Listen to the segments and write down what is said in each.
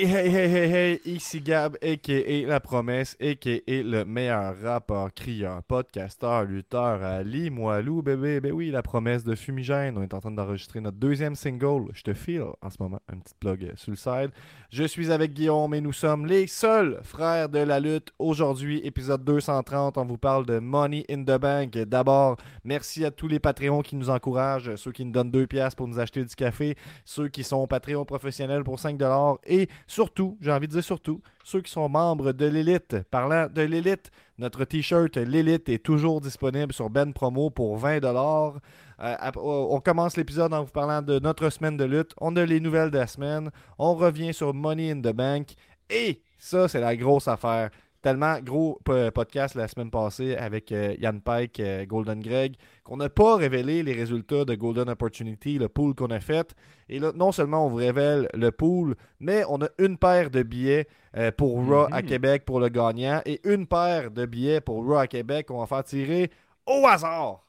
Hey, hey, hey, hey, hey, ici Gab, a.k.a. La Promesse, a.k.a. le meilleur rappeur, crieur, podcasteur, lutteur à Limoilou, bébé. Ben oui, La Promesse de Fumigène. On est en train d'enregistrer notre deuxième single, Je te file, en ce moment, un petit plug sur le side. Je suis avec Guillaume et nous sommes les seuls frères de la lutte. Aujourd'hui, épisode 230, on vous parle de Money in the Bank. D'abord, merci à tous les Patreons qui nous encouragent, ceux qui nous donnent 2 piastres pour nous acheter du café, ceux qui sont Patreons professionnels pour 5$ et surtout, j'ai envie de dire surtout, ceux qui sont membres de l'élite. Parlant de l'élite, notre t-shirt L'élite est toujours disponible sur Ben Promo pour 20$. Euh, on commence l'épisode en vous parlant de notre semaine de lutte. On a les nouvelles de la semaine. On revient sur Money in the Bank. Et ça, c'est la grosse affaire. Tellement gros podcast la semaine passée avec euh, Yann Pike, euh, Golden Greg, qu'on n'a pas révélé les résultats de Golden Opportunity, le pool qu'on a fait. Et là, non seulement on vous révèle le pool, mais on a une paire de billets euh, pour Raw à mhm. Québec pour le gagnant et une paire de billets pour Raw à Québec qu'on va faire tirer au hasard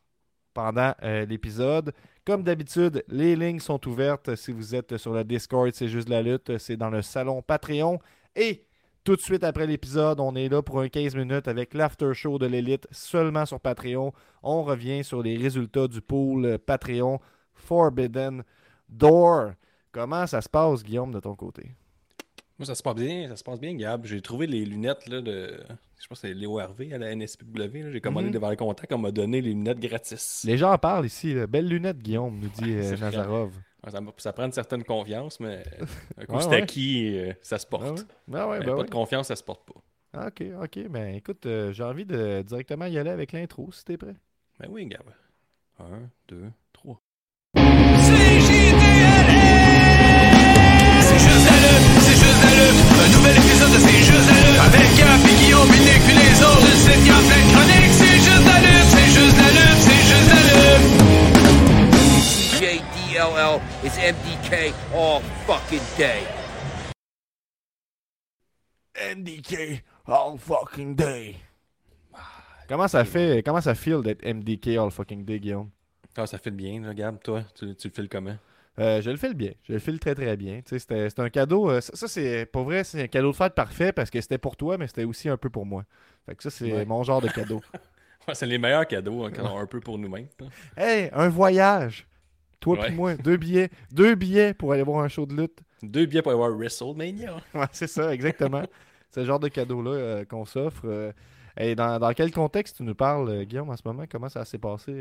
pendant l'épisode. Comme d'habitude, les lignes sont ouvertes. Si vous êtes sur le Discord, c'est juste la lutte. C'est dans le salon Patreon. Et tout de suite après l'épisode, on est là pour un 15 minutes avec l'after show de l'élite seulement sur Patreon. On revient sur les résultats du pool Patreon Forbidden Door. Comment ça se passe, Guillaume, de ton côté? Moi, ça se passe bien, ça se passe bien, Gab. J'ai trouvé les lunettes là, de. Je pense que c'est Léo Hervé à la NSPW. J'ai commandé devant le contact, on m'a donné les lunettes gratis. Les gens en parlent ici. Belles lunettes, Guillaume, nous dit euh, Nazarov. Ça, prend une certaine confiance, mais un coup c'est acquis, euh, ça se porte. Ah ouais. Ben pas de confiance, ça se porte pas. Ah, ok, ok. Ben écoute, euh, j'ai envie de directement y aller avec l'intro, si t'es prêt. Ben oui, Gab. Un, deux, trois. C'est juste la lutte, c'est juste lutte. Un nouvel épisode de C'est juste lutte. Avec Gab MDK all fucking day. MDK all fucking day. Comment ça fait, comment ça feel d'être MDK all fucking day, Guillaume? Ah, ça fait bien, regarde, toi, tu, tu le files comment? Euh, je le file bien. Je le file très très bien. C'était un cadeau. Euh, ça, c'est pour vrai, c'est un cadeau de fête parfait parce que c'était pour toi, mais c'était aussi un peu pour moi. Fait que ça, c'est mon genre de cadeau. c'est les meilleurs cadeaux hein, quand on a un peu pour nous-mêmes. Hey, un voyage! Toi et moi, deux billets. Deux billets pour aller voir un show de lutte. Deux billets pour aller voir WrestleMania. ouais, c'est ça, exactement. c'est le genre de cadeau-là euh, qu'on s'offre. Euh. et dans, quel contexte tu nous parles, euh, Guillaume, en ce moment? Comment ça s'est passé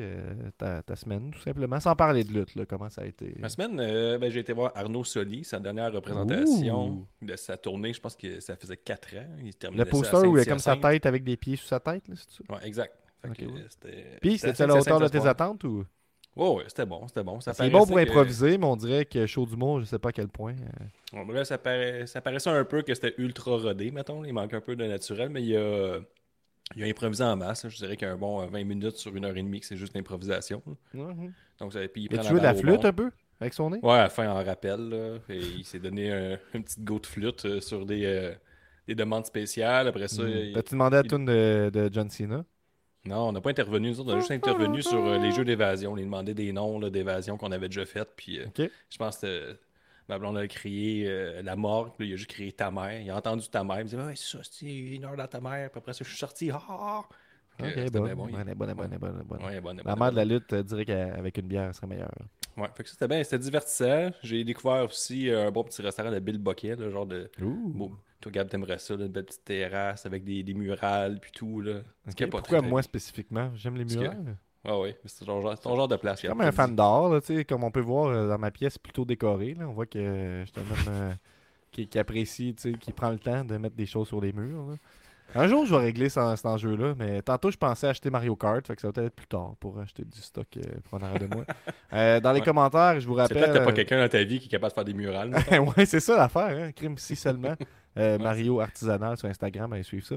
ta, semaine, tout simplement? Sans parler de lutte, là, comment ça a été? Ma semaine, ben, j'ai été voir Arnaud Soli, sa dernière représentation de sa tournée. Je pense que ça faisait quatre ans. Il le poster où il a comme sa tête avec des pieds sur sa tête, là, c'est ça? Ouais, exact. Puis, c'était à la hauteur de tes attentes ou? Oh, c'était bon, c'était bon. C'est bon pour improviser, mais on dirait que Show du Monde, je sais pas à quel point. Euh. là, ça, paraissait un peu que c'était ultra rodé, mettons. Il manque un peu de naturel, mais il a, il a improvisé en masse. Je dirais qu'il y a un bon 20 minutes sur une heure et demie que c'est juste l'improvisation. Donc, ça, puis il prend joué de la flûte un peu avec son nez? Ouais, à la fin, en rappel. et il s'est donné une petite go de flûte euh, sur des, euh, des demandes spéciales. Après ça. Mm. T'as-tu demandé à tune de, de John Cena? Non, on n'a pas intervenu. Nous on a juste intervenu sur euh, les jeux d'évasion. On lui demandait des noms d'évasion qu'on avait déjà fait. Puis euh, je pense que ma blonde a crié euh, la mort. Puis il a juste crié ta mère. Il a entendu ta mère. Il me dit Ouais, c'est ça, c'est une heure dans ta mère. Puis après ça, je suis sorti. Ah! Ok, bon. Bonne, bonne, bonne, bonne, bonne. La mère de la lutte dirait qu'avec une bière, serait meilleure. Ouais, fait que c'était bien, c'était divertissant. J'ai découvert aussi un bon petit restaurant de Bill Bucket, le genre de. Toi, Gab, t'aimerais ça, une belle petite terrasse avec des, des murales puis tout. Là. Pourquoi moi spécifiquement? J'aime les murales. Ah oui, c'est ton genre, ton genre de place. Comme un fan d'art, comme on peut voir euh, dans ma pièce plutôt décorée. Là. On voit que je suis un homme euh, qui, qui, apprécie, qui prend le temps de mettre des choses sur les murs. Là. Un jour, je vais régler cet enjeu-là, mais tantôt, je pensais acheter Mario Kart, fait que ça va peut-être être plus tard pour acheter du stock euh, pour en arrière de moi. Euh, dans les commentaires, je vous rappelle. C'est peut-être que t'as pas quelqu'un dans ta vie qui est capable de faire des murales. ouais, c'est ça l'affaire, hein? crime si seulement. Euh, Mario Artisanal sur Instagram, allez suivre ça.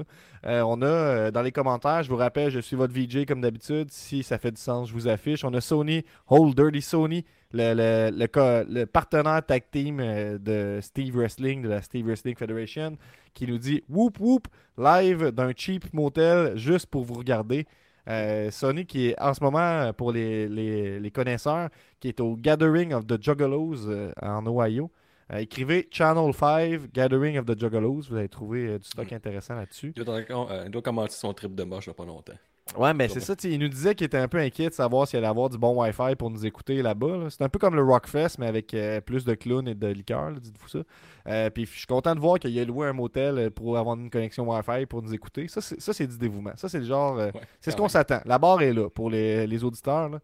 on a dans les commentaires, je vous rappelle, je suis votre VJ comme d'habitude. Si ça fait du sens, je vous affiche. On a Sony, Hold Dirty Sony, le, le, le, partenaire tag team de Steve Wrestling, de la Steve Wrestling Federation qui nous dit Whoop Whoop, live d'un cheap motel juste pour vous regarder. Euh, Sony qui est en ce moment, pour les, les, connaisseurs, qui est au Gathering of the Juggalos euh, en Ohio. Euh, écrivez Channel 5, Gathering of the Juggalos. Vous allez trouver euh, du stock Mm. intéressant là-dessus. Il doit, euh, il doit commencer son trip de moche a pas longtemps. Ouais, mais c'est ça, il nous disait qu'il était un peu inquiet de savoir s'il allait avoir du bon Wi-Fi pour nous écouter là-bas. là. C'est un peu comme le Rockfest, mais avec plus de clowns et de liqueurs, dites-vous ça. Puis je suis content de voir qu'il a loué un motel pour avoir une connexion Wi-Fi pour nous écouter. Ça, c'est ça, c'est du dévouement. Ça, c'est le genre. Ouais, c'est ce qu'on s'attend. La barre est là pour les, les auditeurs. là.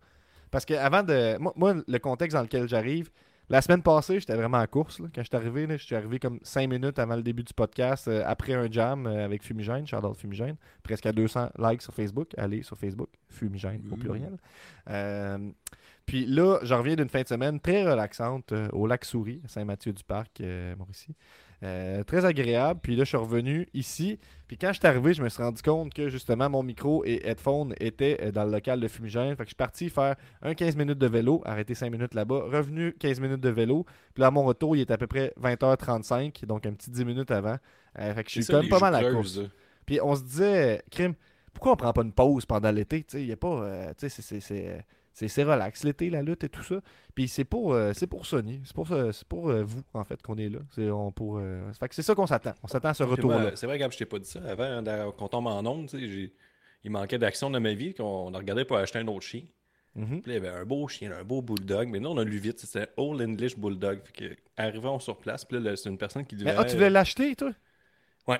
Parce que avant de. Moi, moi, le contexte dans lequel j'arrive, la semaine passée, j'étais vraiment en course. là. Quand je suis arrivé, je suis arrivé comme 5 minutes avant le début du podcast, euh, après un jam euh, avec Fumigène, Charlotte Fumigène. Presque à 200 likes sur Facebook. Allez sur Facebook, Fumigène au Ouh. pluriel. Euh, puis là, je reviens d'une fin de semaine très relaxante au lac Souris, à Saint-Mathieu-du-Parc, Mauricie. Euh, très agréable. Puis là, je suis revenu ici. Puis quand je suis arrivé, je me suis rendu compte que justement mon micro et headphone étaient euh, dans le local de fumigène. Fait que je suis parti faire un 15 minutes de vélo, arrêté 5 minutes là-bas, revenu 15 minutes de vélo. Puis là, à mon retour, il est à peu près 20h35, donc un petit 10 minutes avant. Euh, fait que je suis quand même pas mal à la course. Puis on se disait, crime, pourquoi on prend pas une pause pendant l'été? Tu sais, il y a pas. euh, tu sais, c'est- c'est- relax l'été, la lutte et tout ça. Puis c'est pour, euh, c'est pour Sony. C'est pour, euh, c'est pour euh, vous, en fait, qu'on est là. C'est on pour, euh, fait que c'est ça qu'on s'attend. On s'attend à ce Puis retour-là. C'est vrai, Gab, je t'ai pas dit ça. Avant hein, qu'on tombe en onde, il manquait d'action dans ma vie, qu'on a regardé pour acheter un autre chien. Mhm. Puis là, il y avait un beau chien, un beau bulldog. Mais nous, on a lu vite. C'était un Old English Bulldog. Fait que, arrivons sur place. Puis là, c'est une personne qui devait. Mais ah, tu voulais l'acheter, toi? Ouais.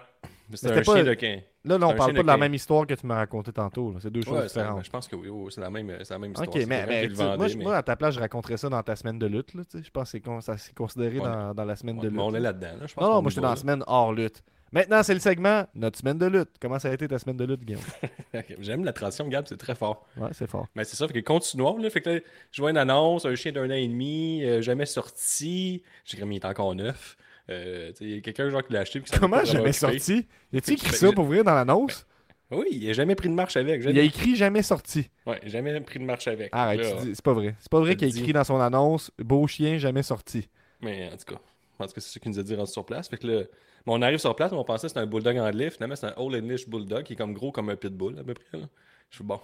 C'était un pas- chien de quin. Là, là on parle pas de de la même histoire que tu m'as raconté tantôt. C'est deux choses Ouais, différentes. je pense que oui, oui, c'est la même, la même histoire. Ok, mais, moi, mais- à ta place, je raconterais ça dans ta semaine de lutte. Là, je pense que con- ça- c'est considéré Ouais. dans, dans la semaine Ouais, de lutte. mais on est là. là-dedans. là. Je pense Non, non, moi, j'étais dans la semaine hors lutte. Maintenant, c'est le segment, notre semaine de lutte. Comment ça a été ta semaine de lutte, Guillaume? J'aime la transition, Gab, c'est très fort. Ouais, c'est fort. Mais c'est ça, fait que continuons, là. Fait que là, je vois une annonce, un chien d'un an et demi, euh, jamais sorti. J'ai mais il est encore neuf. Euh, il y a quelqu'un genre qui l'a acheté. puis qui Comment jamais sorti? Y a-tu écrit Ben, ça pour vrai dans l'annonce? Oui, il a jamais pris de marche avec. Il a écrit jamais sorti. ouais, jamais pris de marche avec. Arrête, dis- c'est pas vrai. C'est pas vrai qu'il a écrit dans son annonce Beau chien, jamais sorti. Mais en tout cas, je pense que c'est ce qu'il nous a dit rendu sur place. Fait que là, bon, on arrive sur place, on pensait que c'était un bulldog anglais. Finalement, c'est un Old English Bulldog qui est comme gros comme un pitbull à peu près. là. Je suis bon.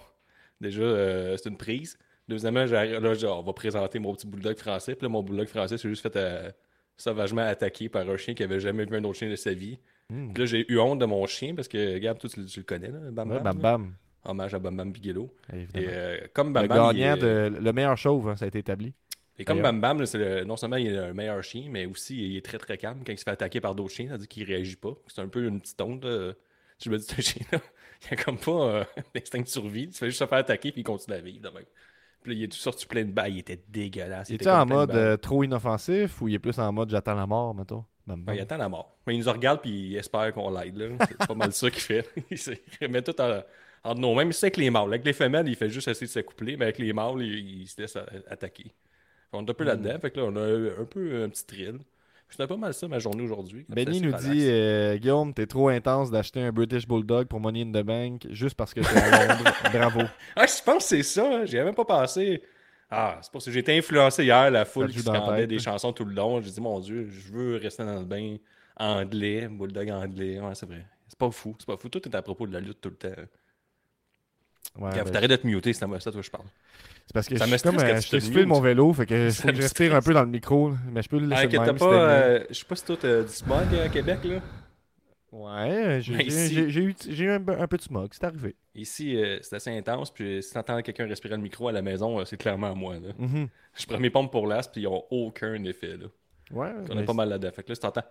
Déjà, euh, c'est une prise. Deuxièmement, là, genre, on va présenter mon petit bulldog français. Puis là, mon bulldog français s'est juste fait euh, sauvagement attaquer par un chien qui avait jamais vu un autre chien de sa vie. Hmm. Puis là, j'ai eu honte de mon chien parce que, Gab, toi, tu, le- tu le connais, là, Bam Ouais, Bam. bam là. bam. Hommage à Bam Bam Bigelow. Et Évidemment. euh, comme Bam le Bam. gagnant est- de le meilleur chauve, hein, ça a été établi. et comme. Bam Bam, là, c'est le- non seulement il est un meilleur chien, mais aussi il est très très calme quand il se fait attaquer par d'autres chiens, c'est-à-dire qu'il réagit pas. C'est un peu une petite honte. là. Je me dis, ce chien-là, il a comme pas euh, d'instinct de survie. Se fait juste se faire attaquer puis il continue à vivre. de même. Puis il est tout sorti plein de balles. Il était dégueulasse. Il était en mode euh, trop inoffensif ou il est plus en mode j'attends la mort, mettons? Ouais, il attend la mort. Mais il nous regarde puis il espère qu'on l'aide. C'est pas mal ça qu'il fait. il se- il met tout en, entre nos mains. Mais c'est avec les mâles. Avec les femelles, il fait juste essayer de s'accoupler. Mais avec les mâles, il, il se laisse attaquer. On est un peu Hmm. là-dedans. Fait que là, on a un peu un petit thrill. C'était pas mal ça ma journée aujourd'hui. Benny nous dit euh, Guillaume, t'es trop intense d'acheter un British Bulldog pour Money in the Bank juste parce que t'es à Londres. Bravo. Ah, je pense que c'est ça. hein. J'y avais même pas pensé. Ah, c'est pour ça que j'ai été influencé hier, la foule qui scandait des hein. chansons tout le long. J'ai dit, mon Dieu, je veux rester dans le bain anglais, bulldog anglais. Ouais, c'est vrai. C'est pas fou. C'est pas fou. Tout est à propos de la lutte tout le temps. Ouais, ben, T'arrêtes de te muter, c'est à moi toi, je parle. c'est parce que Ça je suis comme euh, je mon vélo, fait que faut que je respire un peu dans le micro, mais je peux le laisser même. pas, euh, je sais pas si toi t'as du smog à Québec, là. Ouais, j'ai Mais j'ai- eu, un, un peu de smog, c'est arrivé. Ici, euh, c'est assez intense, puis si t'entends quelqu'un respirer le micro à la maison, euh, c'est clairement moi, là. Mhm. Je prends mes pompes pour l'as, puis ils ont aucun effet, là. Ouais, On est pas mal là-dedans. Fait que là, si t'entends.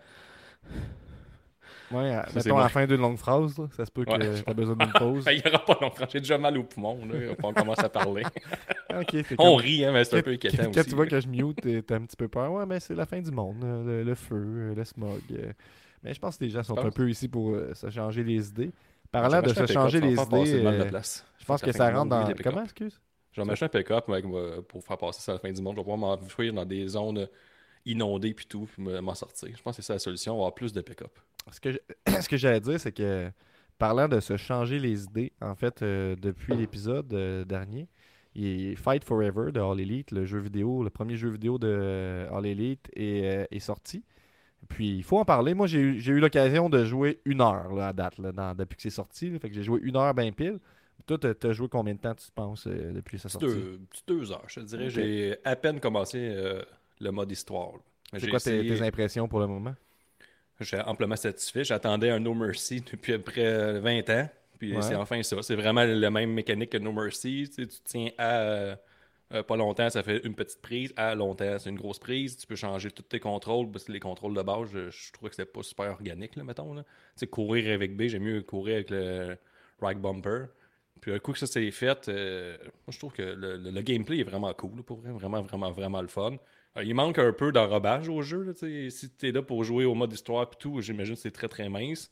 Mettons à la fin d'une longue phrase, là, ça se peut que Ouais. t'as besoin d'une pause. Il y aura pas longtemps. J'ai déjà mal au poumon, là. On commence à parler. c'est On comme- rit, hein, mais c'est un peu Quand, inquiétant quand aussi. tu vois que je mute, t'as un petit peu peur. Ouais, mais c'est la fin du monde, euh, le, le feu, euh, le smog. euh. Mais je pense que les gens sont un peu ici pour euh, se changer les idées. Parlant de se changer les idées, de euh, je pense que ça rentre dans. Comment, excuse? Je vais m'acheter un pick-up pour faire passer ça à la fin du monde. Je vais pouvoir m'enfuir dans des zones inondées puis tout, puis me- m'en sortir. Je pense que c'est ça la solution, avoir plus de pick-up. Ce que, je- ce que j'allais dire, c'est que parlant de se changer les idées, en fait, euh, depuis l'épisode euh, dernier, il Fight Forever de All Elite, le jeu vidéo, le premier jeu vidéo de euh, All Elite est, est sorti. Puis il faut en parler. Moi, j'ai eu, eu l'occasion de jouer une heure là, à date, là, dans- depuis que c'est sorti. là. Fait que j'ai joué une heure bien pile. Toi, t'as joué combien de temps, tu penses, euh, depuis sa sortie? deux, deux heures, je te dirais. J'ai à peine commencé euh, le mode histoire. C'est quoi tes, impressions pour le moment? Je suis amplement satisfait. J'attendais un No Mercy depuis à peu près 20 ans. Puis c'est enfin ça. C'est vraiment la même mécanique que No Mercy. Tu, tiens à euh, pas longtemps, ça fait une petite prise. À longtemps, c'est une grosse prise. Tu peux changer tous tes contrôles. Parce que les contrôles de base, je, trouvais que c'était pas super organique, là, mettons. Là. Tu sais, courir avec B, j'aime mieux courir avec le right bumper. Puis un coup que ça s'est fait, euh, moi je trouve que le, gameplay est vraiment cool, pour vrai. Vraiment, vraiment, vraiment le fun. Euh, il manque un peu d'enrobage au jeu. Là, si tu es là pour jouer au mode histoire et tout, j'imagine que c'est très très mince.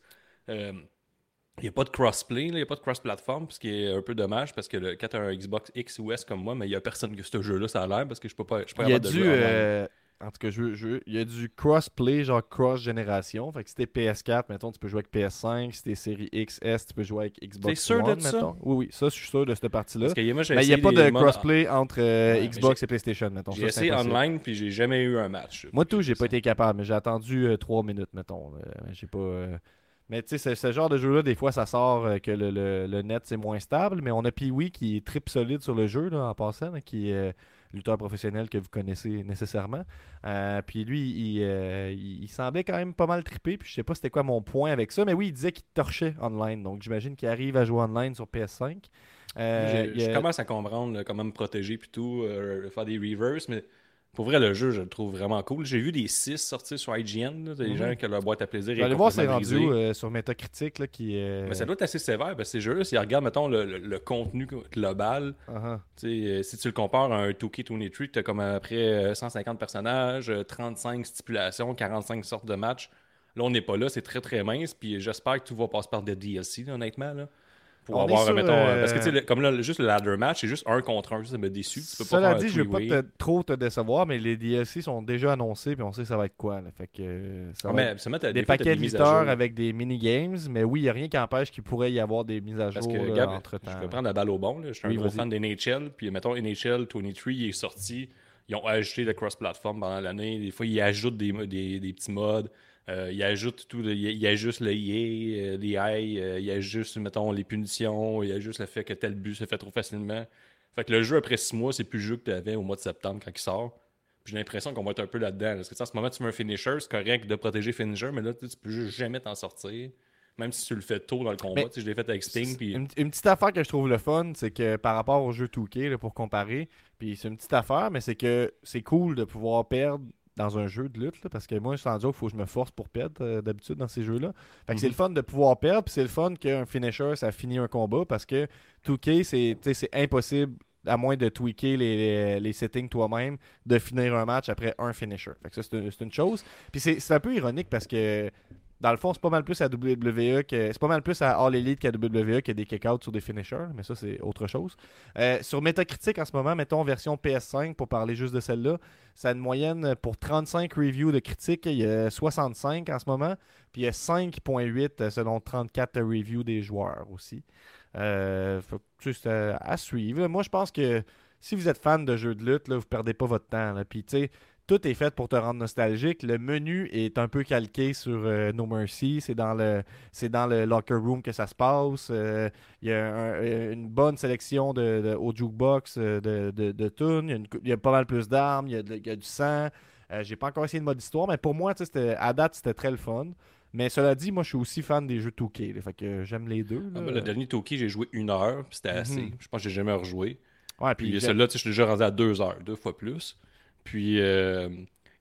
Il n'y a pas de crossplay, il n'y a pas de cross-platform, ce qui est un peu dommage parce que le, quand tu as un Xbox X ou S comme moi, mais il n'y a personne que ce jeu-là, ça a l'air parce que je peux pas. Je peux il y a du. Euh, en tout cas, je, je, il y a du cross-play, genre cross-génération. Fait que si t'es PS4, mettons, tu peux jouer avec PS5. Si t'es série XS, tu peux jouer avec Xbox sûr One, de mettons. Oui, oui, ça, je suis sûr de cette partie-là. Mais il n'y a pas de cross-play entre euh, Xbox et PlayStation, mettons. J'ai essayé online, puis j'ai jamais eu un match. Moi, tout, j'ai pas été capable, mais j'ai attendu 3 euh, minutes, mettons. j'ai pas. Mais tu sais, ce genre de jeu-là, des fois, ça sort euh, que le, net, c'est moins stable. Mais on a Pee-Wee qui est trip solide sur le jeu, là, en passant, qui euh, lutteur professionnel que vous connaissez nécessairement. Euh, puis lui, il, semblait quand même pas mal trippé. Puis je sais pas c'était quoi mon point avec ça. Mais oui, il disait qu'il torchait online. Donc j'imagine qu'il arrive à jouer online sur PS5. je commence à comprendre comment me protéger, puis tout, faire des reverse. Mais pour vrai, le jeu, je le trouve vraiment cool. J'ai vu des 6 sortir sur IGN, des mhm. gens qui ont leur boîte à plaisir. Allez voir c'est rendu euh, sur Metacritic là, qui est. Mais ça doit être assez sévère parce que ces jeux-là, si regarde, mettons, le, contenu global, uh-huh. euh, si tu le compares à un 2K23, tu as comme après 150 personnages, 35 euh, stipulations, 45 sortes de matchs. Là, on n'est pas là, c'est très très mince. Puis j'espère que tout va passer par des DLC, honnêtement. Là pour avoir, mettons, euh, parce que tu sais, comme là, juste le ladder match, c'est juste un contre un, ça me déçu. Tu peux Cela dit, je vais pas trop te décevoir, mais les DLC sont déjà annoncés, puis on sait ça va être quoi. Là. Fait que, ça ah, va être des, paquets de lutteurs avec des mini-games, mais oui, il n'y a rien qui empêche qu'il pourrait y avoir des mises à jour entre-temps. Je peux prendre la balle au bon. Je suis un gros fan d'NHL, puis mettons, NHL 23 il est sorti. Ils ont ajouté le cross-platform pendant l'année. Des fois, ils ajoutent des, des, des petits modes. Euh, il ajoute tout, il, il ajuste le IA, les high, euh, il ajuste, mettons, les punitions, il ajuste le fait que tel but se fait trop facilement. Fait que le jeu, après six mois, c'est plus le jeu que tu avais au mois de septembre quand il sort. J'ai l'impression qu'on va être un peu là-dedans. Parce que en ce moment, tu mets un finisher, c'est correct de protéger finisher, mais là, tu peux juste jamais t'en sortir. Même si tu le fais tôt dans le combat. je l'ai fait avec Sting. Puis... Une, petite affaire que je trouve le fun, c'est que par rapport au jeu 2K, pour comparer, puis c'est une petite affaire, mais c'est que c'est cool de pouvoir perdre dans un jeu de lutte, parce que moi, sans dire il faut que je me force pour perdre euh, d'habitude dans ces jeux-là. Fait que c'est mhm. le fun de pouvoir perdre, puis c'est le fun qu'un finisher, ça finit un combat, parce que 2K, c'est impossible, à moins de tweaker les, les, settings toi-même, de finir un match après un finisher. Fait que ça, c'est une, chose. Puis c'est un peu ironique parce que dans le fond, c'est pas mal plus à WWE que. C'est pas mal plus à All Elite qu'à WWE que des kick sur des finishers, mais ça, c'est autre chose. Euh, sur Metacritic, en ce moment, mettons version PS5 pour parler juste de celle-là, ça a une moyenne pour 35 reviews de critiques, il y a 65 en ce moment, puis il y a 5.8 selon 34 reviews des joueurs aussi. Euh, juste à suivre. Moi, je pense que si vous êtes fan de jeux de lutte, là, vous perdez pas votre temps. Puis, tu sais, tout est fait pour te rendre nostalgique. Le menu est un peu calqué sur euh, No Mercy. C'est dans le c'est dans le locker room que ça se passe. Euh, il y a euh, une bonne sélection de, au jukebox de, de, tunes. Il y, a pas mal plus d'armes. Il, y a du sang. J'ai pas encore essayé le mode histoire, mais pour moi, à date, c'était très le fun. Mais cela dit, moi, je suis aussi fan des jeux 2K. fait que j'aime les deux. Ah, ben, le dernier 2K, j'ai joué une heure. C'était assez. Mhm. Je pense que j'ai jamais rejoué. Ouais, puis, celui-là, je suis déjà rendu à deux heures, deux fois plus. Puis, euh,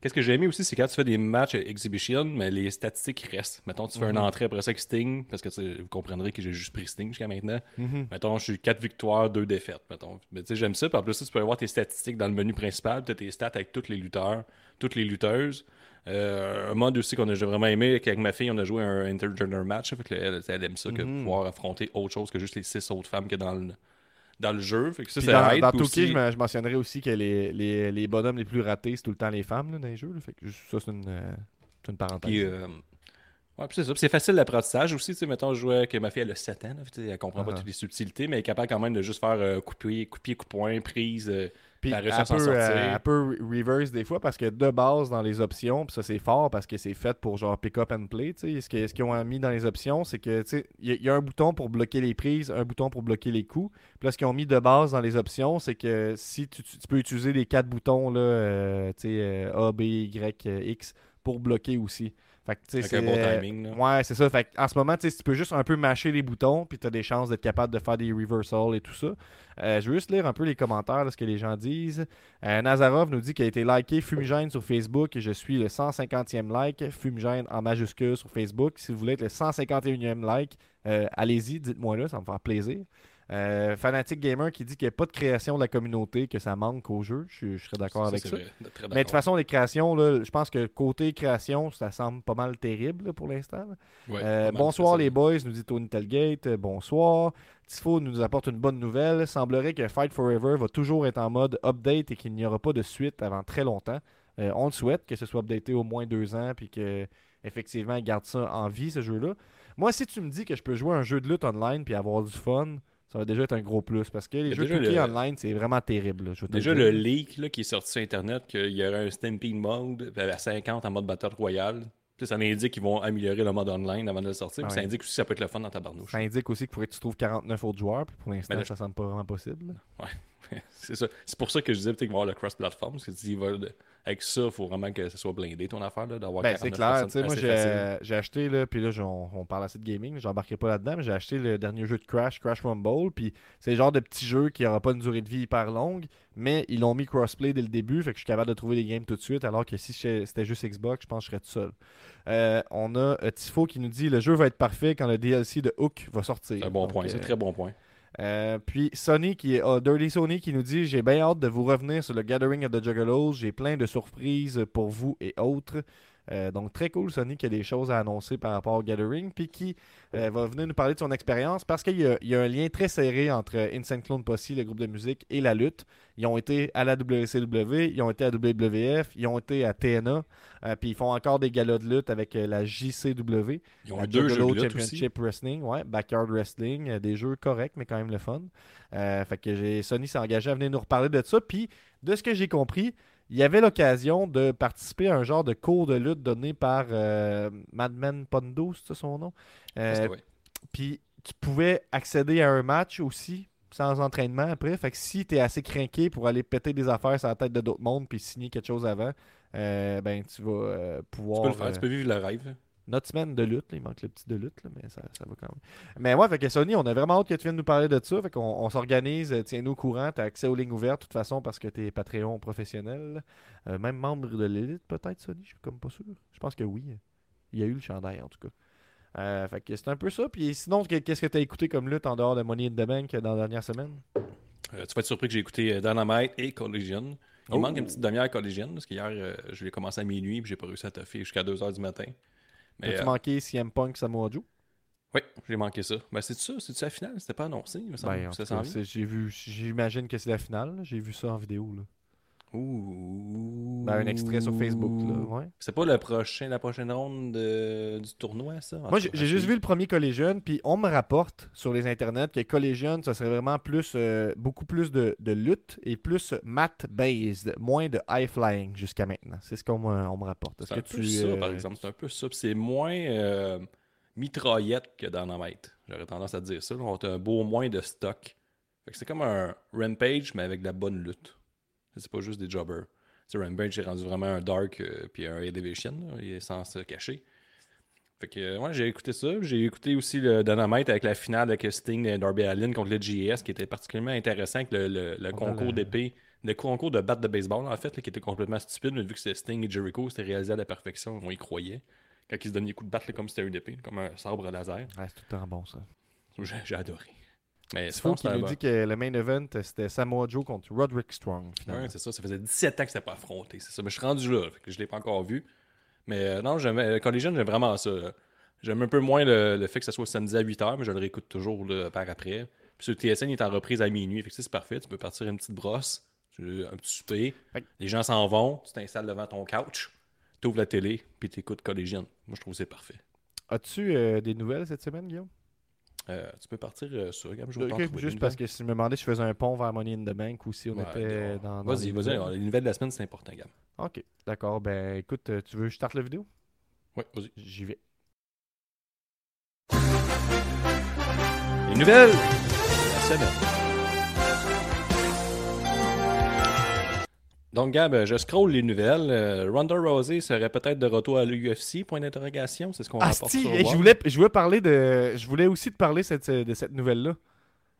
qu'est-ce que j'ai aimé aussi, c'est quand tu fais des matchs exhibition, mais les statistiques restent. Mettons, tu fais une mhm. entrée après ça avec Sting, parce que vous comprendrez que j'ai juste pris Sting jusqu'à maintenant. Mhm. Mettons, je suis 4 victoires, 2 défaites. Mettons. Mais tu sais, j'aime ça. Puis en plus, tu peux avoir tes statistiques dans le menu principal, tu as tes stats avec tous les lutteurs, toutes les lutteuses. Euh, un mode aussi qu'on a vraiment aimé, avec ma fille, on a joué un intergender match. Fait que elle, elle, aime ça, que mhm. pouvoir affronter autre chose que juste les 6 autres femmes que dans le dans le jeu. Fait que ça, dans, dans Tokyo, je, mentionnerais aussi que les, les, les, bonhommes les plus ratés, c'est tout le temps les femmes dans les jeux. Fait que ça, c'est une, euh, une, parenthèse. Euh, ouais, c'est ça. c'est facile l'apprentissage aussi. Mettons, je jouais avec ma fille, elle a 7 ans. Là, elle comprend pas uh-huh. toutes les subtilités, mais elle est capable quand même de juste faire euh, couper, couper, coup point, prise. Puis elle peut, sortir. euh, elle peut reverse des fois parce que de base dans les options, puis ça c'est fort parce que c'est fait pour genre pick up and play. Ce que- ce qu'ils ont mis dans les options, c'est que il y, a- il y a un bouton pour bloquer les prises, un bouton pour bloquer les coups. Puis là, ce qu'ils ont mis de base dans les options, c'est que si tu, tu- tu peux utiliser les quatre boutons là, euh, euh, A, B, Y, X pour bloquer aussi. Fait que, Avec c'est, un bon timing. là. Ouais, c'est ça. Fait en ce moment, tu peux juste un peu mâcher les boutons, puis tu as des chances d'être capable de faire des reversals et tout ça. Euh, je veux juste lire un peu les commentaires, de ce que les gens disent. Euh, Nazarov nous dit qu'il a été liké Fumigène sur Facebook et je suis le 150e like. Fumigène en majuscule sur Facebook. Si vous voulez être le 151e like, euh, allez-y, dites-moi là, ça va me faire plaisir. Euh, Fanatic Gamer qui dit qu'il n'y a pas de création de la communauté, que ça manque au jeu. Je, je serais d'accord avec ça. Mais de toute façon, les créations, là, je pense que côté création, ça semble pas mal terrible là, pour l'instant. Ouais, Euh, bonsoir les boys, nous dit Tony Telgate. Euh, bonsoir. Tifo nous apporte une bonne nouvelle. Semblerait que Fight Forever va toujours être en mode update et qu'il n'y aura pas de suite avant très longtemps. Euh, on le souhaite que ce soit updaté au moins deux ans puis que effectivement ils gardent ça en vie ce jeu-là. Moi, si tu me dis que je peux jouer à un jeu de lutte online puis avoir du fun, ça va déjà être un gros plus parce que les jeux 2K le- online, c'est vraiment terrible. là, je Déjà, le leak là, qui est sorti sur Internet, qu'il y aurait un Stampede mode à 50 en mode Battle Royale. Puis ça indique qu'ils vont améliorer le mode online avant de le sortir. Puis Ouais. ça indique aussi que ça peut être le fun dans ta barnouche. Ça indique aussi qu'il faudrait que tu trouves 49 autres joueurs. Puis pour l'instant, Mais là, ça semble pas vraiment possible. là. c'est ça. C'est pour ça que je disais peut-être avoir le cross-platform. Parce que s'ils veulent- avec ça, il faut vraiment que ça soit blindé ton affaire, d'avoir Ben, c'est 49 clair. Tu sais, moi, j'ai acheté, là, puis là, on, parle assez de gaming, j'embarquerai pas là-dedans, mais j'ai acheté le dernier jeu de Crash, Crash Rumble, puis c'est le genre de petit jeu qui aura pas une durée de vie hyper longue, mais ils l'ont mis crossplay dès le début, fait que je suis capable de trouver des games tout de suite, alors que si c'était juste Xbox, je pense que je serais tout seul. Euh, on a euh, Tifo qui nous dit le jeu va être parfait quand le DLC de Hook va sortir. C'est un bon Donc, point. C'est euh, un très bon point. Euh, puis Sony qui est ah, Dirty Sony qui nous dit j'ai bien hâte de vous revenir sur le Gathering of the Juggalos. J'ai plein de surprises pour vous et autres. Euh, donc très cool Sony qui a des choses à annoncer par rapport au Gathering puis qui euh, va venir nous parler de son expérience parce qu'il y, y a un lien très serré entre Insane Clone Posse, le groupe de musique, et la lutte. Ils ont été à la WCW, ils ont été à WWF, ils ont été à TNA, euh, puis ils font encore des galas de lutte avec euh, la JCW. Ils ont deux jeux de lutte aussi. Championship Wrestling, ouais, Backyard Wrestling, euh, des jeux corrects, mais quand même le fun. Euh, fait que Sony s'est engagé à venir nous reparler de ça. Puis, de ce que j'ai compris, il y avait l'occasion de participer à un genre de cours de lutte donné par euh, Madman Pondo, c'est son nom? Euh, puis, tu pouvais accéder à un match aussi, sans entraînement après. Fait que si tu es assez craqué pour aller péter des affaires sur la tête de d'autres mondes puis signer quelque chose avant, euh, ben tu vas euh, Tu pouvoir. peux le faire, euh, tu peux vivre le rêve. Notre semaine de lutte, là, il manque le petit de lutte, là, mais ça, ça va quand même. Mais ouais, fait que Sony, on a vraiment hâte que tu viennes nous parler de ça. Fait qu'on on s'organise, euh, tiens-nous au courant, tu as accès aux lignes ouvertes de toute façon parce que tu es Patreon professionnel. Euh, même membre de l'élite, peut-être, Sony, je suis comme pas sûr. Je pense que oui. Il y a eu le chandail en tout cas. Euh, fait que c'est un peu ça. Puis sinon, que- qu'est-ce que tu as écouté comme lutte en dehors de Money in the Bank dans la dernière semaine? Euh, tu vas être surpris que j'ai écouté Dynamite et Collision. Il Oh. manque une petite demi-heure Collision parce qu'hier, euh, je l'ai commencé à minuit et j'ai pas réussi à toffer jusqu'à 2h du matin. Mais As-tu euh, manqué CM Punk Samoa Joe? oui, j'ai manqué ça. Ben, c'est ça, c'est ça la finale, c'était pas annoncé, il me semble. Ben, ça cas, vu, j'imagine que c'est la finale. J'ai vu ça en vidéo. Là. Ouh. Ben, un extrait sur Facebook. Là. Ouais. C'est pas le prochain, la prochaine ronde de- du tournoi, ça? Moi, j'ai juste vu le premier Collegian, puis on me rapporte sur les internets que Collegian, ça serait vraiment plus, euh, beaucoup plus de, de lutte et plus math-based, moins de high-flying jusqu'à maintenant. C'est ce qu'on me, on me rapporte. C'est un peu tu, ça, euh, par exemple. C'est un peu ça. C'est moins euh, mitraillette que Dynamite. J'aurais tendance à dire ça. On a un beau moins de stock. Fait que c'est comme un Rampage, mais avec de la bonne lutte. C'est pas juste des jobbers. Tu sais, Rampage, j'ai rendu vraiment un Dark euh, puis un Elevation. là. Il est sans se cacher. Fait que, euh, ouais, j'ai écouté ça. J'ai écouté aussi le Dynamite avec la finale avec Sting et Darby Allin contre le GS, qui était particulièrement intéressant avec le, le- le On a concours d'épée, le concours de batte de baseball, en fait, là, qui était complètement stupide, mais vu que c'était Sting et Jericho, c'était réalisé à la perfection, on y croyait. Quand ils se donnaient des coups de batte là, comme si c'était une épée, comme un sabre laser. Ouais, c'est tout le temps bon, ça. J'ai adoré. Mais C'est fou faux qui nous dit que le main event, c'était Samoa Joe contre Roderick Strong. Ouais, c'est ça. Ça faisait 17 ans que c'était pas affronté. C'est ça. Mais je suis rendu là. fait que je l'ai pas encore vu. Mais euh, non, j'aimais- Collision, j'aime vraiment ça. là. J'aime un peu moins le, le fait que ça soit samedi à 8h, mais je le réécoute toujours là, par après. Puis sur TSN, il est en reprise à minuit. Fait que c'est parfait. Tu peux partir une petite brosse, tu- un petit souper. Les gens s'en vont. Tu t'installes devant ton couch. Tu ouvres la télé, puis tu écoutes Collision. Moi, je trouve que c'est parfait. As-tu euh, des nouvelles cette semaine, Guillaume? Euh, tu peux partir euh, sur Gab, je vais Ok, t'en trouver juste parce que si tu me demandais si je faisais un pont vers Money in the Bank ou si on Ouais, était non. dans. Vas-y, vas-y. Les nouvelles de la semaine, c'est important, Gab. Ok, d'accord. Ben écoute, euh, tu veux que je starte la vidéo? Oui, vas-y. J'y vais. Les nouvelles de la semaine. Donc, Gab, je scroll les nouvelles. Euh, Ronda Rousey serait peut-être de retour à l'UFC, point d'interrogation. C'est ce qu'on Ah, rapporte si, sur et je voulais, je voulais parler de. Je voulais aussi te parler cette- de cette nouvelle-là.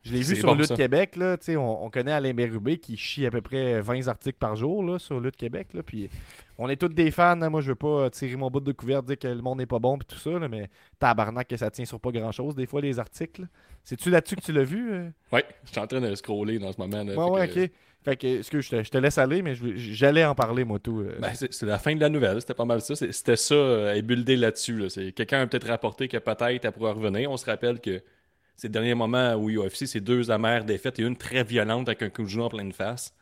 Je l'ai vu sur bon, Lutte ça. Québec, là. Tu sais, on, on connaît Alain Bérubé qui chie à peu près 20 articles par jour là, sur Lutte Québec. Là, puis on est tous des fans. hein. Moi, je veux pas tirer mon bout de couvert, dire que le monde n'est pas bon, puis tout ça. là, mais tabarnak, que ça tient sur pas grand-chose, des fois, les articles. C'est-tu là-dessus que tu l'as vu euh? Oui, je suis en train de scroller dans ce moment. là, Ouais, ouais, que- ok. Fait que, excuse, je te, je te laisse aller, mais j'allais en parler, moi, tout. euh. Ben, c'est la fin de la nouvelle, c'était pas mal ça. C'était ça, euh, là-dessus. Quelqu'un a peut-être rapporté que peut-être elle pourrait revenir. On se rappelle que ces derniers moments où UFC, c'est deux amères défaites et une très violente avec un coup de genou en pleine face.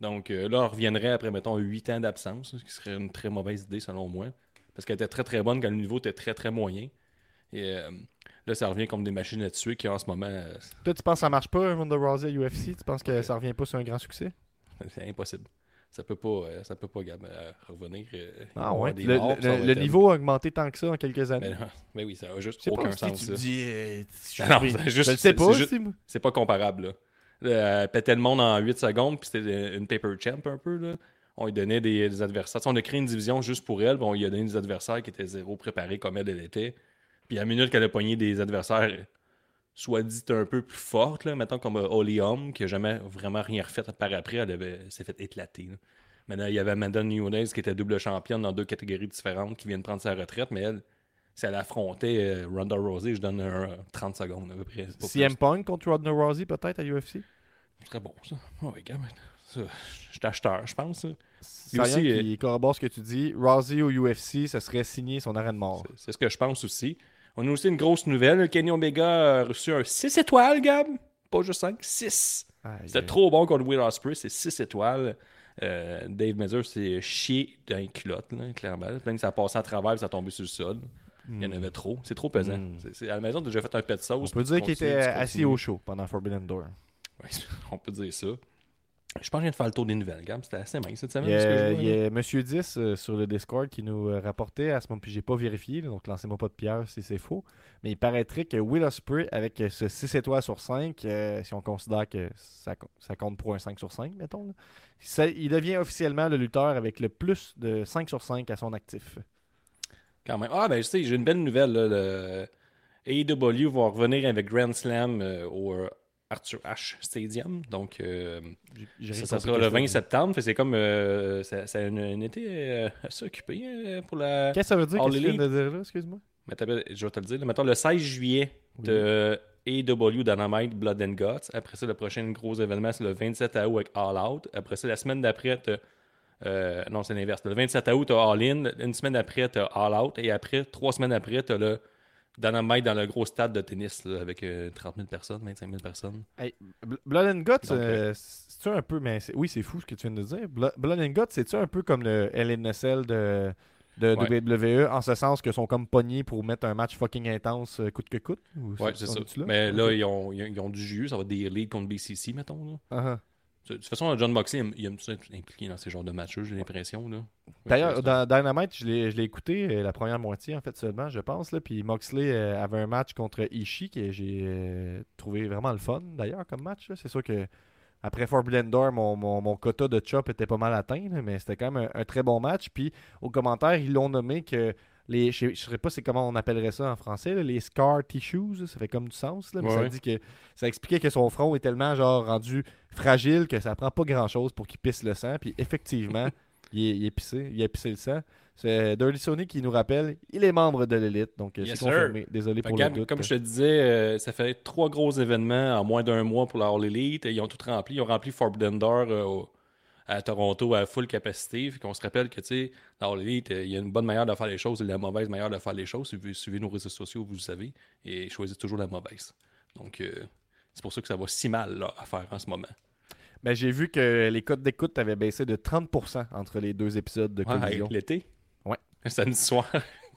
Donc euh, là, on reviendrait après, mettons, 8 ans d'absence, ce qui serait une très mauvaise idée selon moi. Parce qu'elle était très très bonne quand le niveau était très très moyen. Et euh, là, ça revient comme des machines à tuer qui en ce moment, euh, Toi, tu penses que ça marche pas, un Ronda Rousey à UFC Tu penses que ça revient pas sur un grand succès? C'est impossible. Ça peut pas, euh, ça peut pas euh, revenir. euh, Ah ouais. Le, morts, niveau a augmenté tant que ça en quelques années. Ben, non. Ben oui, ça n'a juste Je sais aucun pas, sens. si tu ça. dis. euh, je Non, juste- je le sais pas, c'est pas comparable. Là. Pétait le monde en 8 secondes, puis c'était une paper champ un peu. Là. On lui donnait des, des adversaires. Tu sais, on a créé une division juste pour elle, puis on lui a donné des adversaires qui étaient zéro préparés comme elle, elle était. Puis à la minute qu'elle a pogné des adversaires, soit dit un peu plus fortes, là, mettons comme euh, Holly Holm, qui n'a jamais vraiment rien refait par après, elle avait- s'est fait éclater. là. Maintenant, il y avait Amanda Nunes qui était double championne dans deux catégories différentes, qui vient de prendre sa retraite, mais elle, si elle affrontait euh, Ronda Rousey, je donne un, euh, 30 secondes à peu près. CM Punk contre Ronda Rousey, peut-être, à UFC plus. Très bon, ça. Oh, ça, je suis acheteur, je pense. ça. C'est aussi, rien euh, qui corrobore ce que tu dis. Rousey au UFC, ça serait signé son arrêt de mort. C'est- C'est ce que je pense aussi. On a aussi une grosse nouvelle. Kenny Omega a reçu un 6 étoiles, Gab. Pas juste 5, 6. Aïe, C'était trop bon contre Will Ospreay, c'est 6 étoiles. Euh, Dave Mazur s'est chié dans les culottes, là, clairement. Même que ça passait à travers, ça tombait sur le sol. Il y en avait trop. C'est trop pesant. Mm. C'est- à la maison, déjà fait un pet de On sauce. peut dire qu'il était assis au chaud pendant Forbidden Door. Ouais, on peut dire ça. Je pense que je viens de faire le tour des nouvelles, Gab. C'était assez mince cette semaine. Il y a, vois, il y là. a Monsieur 10 euh, sur le Discord qui nous euh, rapportait à ce moment, puis j'ai pas vérifié, donc lancez-moi pas de pierre si c'est faux. Mais il paraîtrait que Will Ospreay, avec euh, ce 6 étoiles sur 5, euh, si on considère que ça, ça compte pour un 5 sur 5, mettons, là, ça- il devient officiellement le lutteur avec le plus de 5 sur 5 à son actif. Quand même. Ah, ben, je sais, j'ai une belle nouvelle. Là, le AEW va revenir avec Grand Slam au Arthur Ashe Stadium. Donc, euh, ça, ça sera le je 20 dis. septembre. C'est comme. euh, ça, ça a une, une été euh, assez occupé euh, pour la. Qu'est-ce que ça veut dire? All que tu viens de dire là, excuse-moi? Je vais te le dire. là. Mettons le 16 juillet de AEW Dynamite Blood and Guts. Après ça, le prochain gros événement, c'est le 27 août avec All Out. Après ça, la semaine d'après, euh, non, c'est l'inverse. Le 27 août, t'as All In. Une semaine après, t'as All Out. Et après, trois semaines après, t'as le Dynamite dans le gros stade de tennis là, avec euh, 30 000 personnes, 25 000 personnes. Hey, Bl- Blood and Guts, Donc, euh, c'est-tu un peu, mais oui, c'est fou ce que tu viens de dire. Blo- Blood and Guts, c'est-tu un peu comme le LNSL de, de Ouais. WWE, en ce sens que sont comme pognés pour mettre un match fucking intense euh, coûte que coûte? Ou Ouais, c'est ça. Mais là, ils ont, ils ont- ils ont du jus. Ça va être des leagues contre BCC, mettons. Là. Ah, ah. De toute façon, John Moxley, il aime- ça être impliqué dans ces genres de matchs j'ai l'impression. D'ailleurs, dans Dynamite, je l'ai je l'ai écouté euh, la première moitié, en fait, seulement, je pense. Là, puis Moxley euh, avait un match contre Ishii que j'ai euh, trouvé vraiment le fun, d'ailleurs, comme match. C'est sûr que après Forbidden Door, mon, mon, mon quota de chop était pas mal atteint, là, mais c'était quand même un, un très bon match. Puis au commentaire, ils l'ont nommé que les. Je ne sais pas c'est comment on appellerait ça en français, là, les scar tissues, ça fait comme du sens, là, mais Ouais, ça dit que ça expliquait que son front est tellement genre rendu fragile que ça prend pas grand chose pour qu'il pisse le sang. Puis effectivement, il, est, il est pissé, il a pissé le sang. C'est Dirty Sony qui nous rappelle, il est membre de l'élite, donc euh, Yes, c'est confirmé. Désolé Fait pour le doute. Comme je te disais, euh, ça fait trois gros événements en moins d'un mois pour la All Elite. Ils ont tout rempli. Ils ont rempli Forbidden Door euh, au- à Toronto à full capacité. Fait qu'on se rappelle que, tu sais, la All Elite, euh, il y a une bonne manière de faire les choses et la mauvaise manière de faire les choses. Si vous suivez nos réseaux sociaux, vous le savez. Et choisissez toujours la mauvaise. Donc, euh, c'est pour ça que ça va si mal là, à faire en ce moment. Ben, j'ai vu que les codes d'écoute avaient baissé de 30% entre les deux épisodes de Ouais, Collision. hey, l'été? Ouais. Un samedi soir.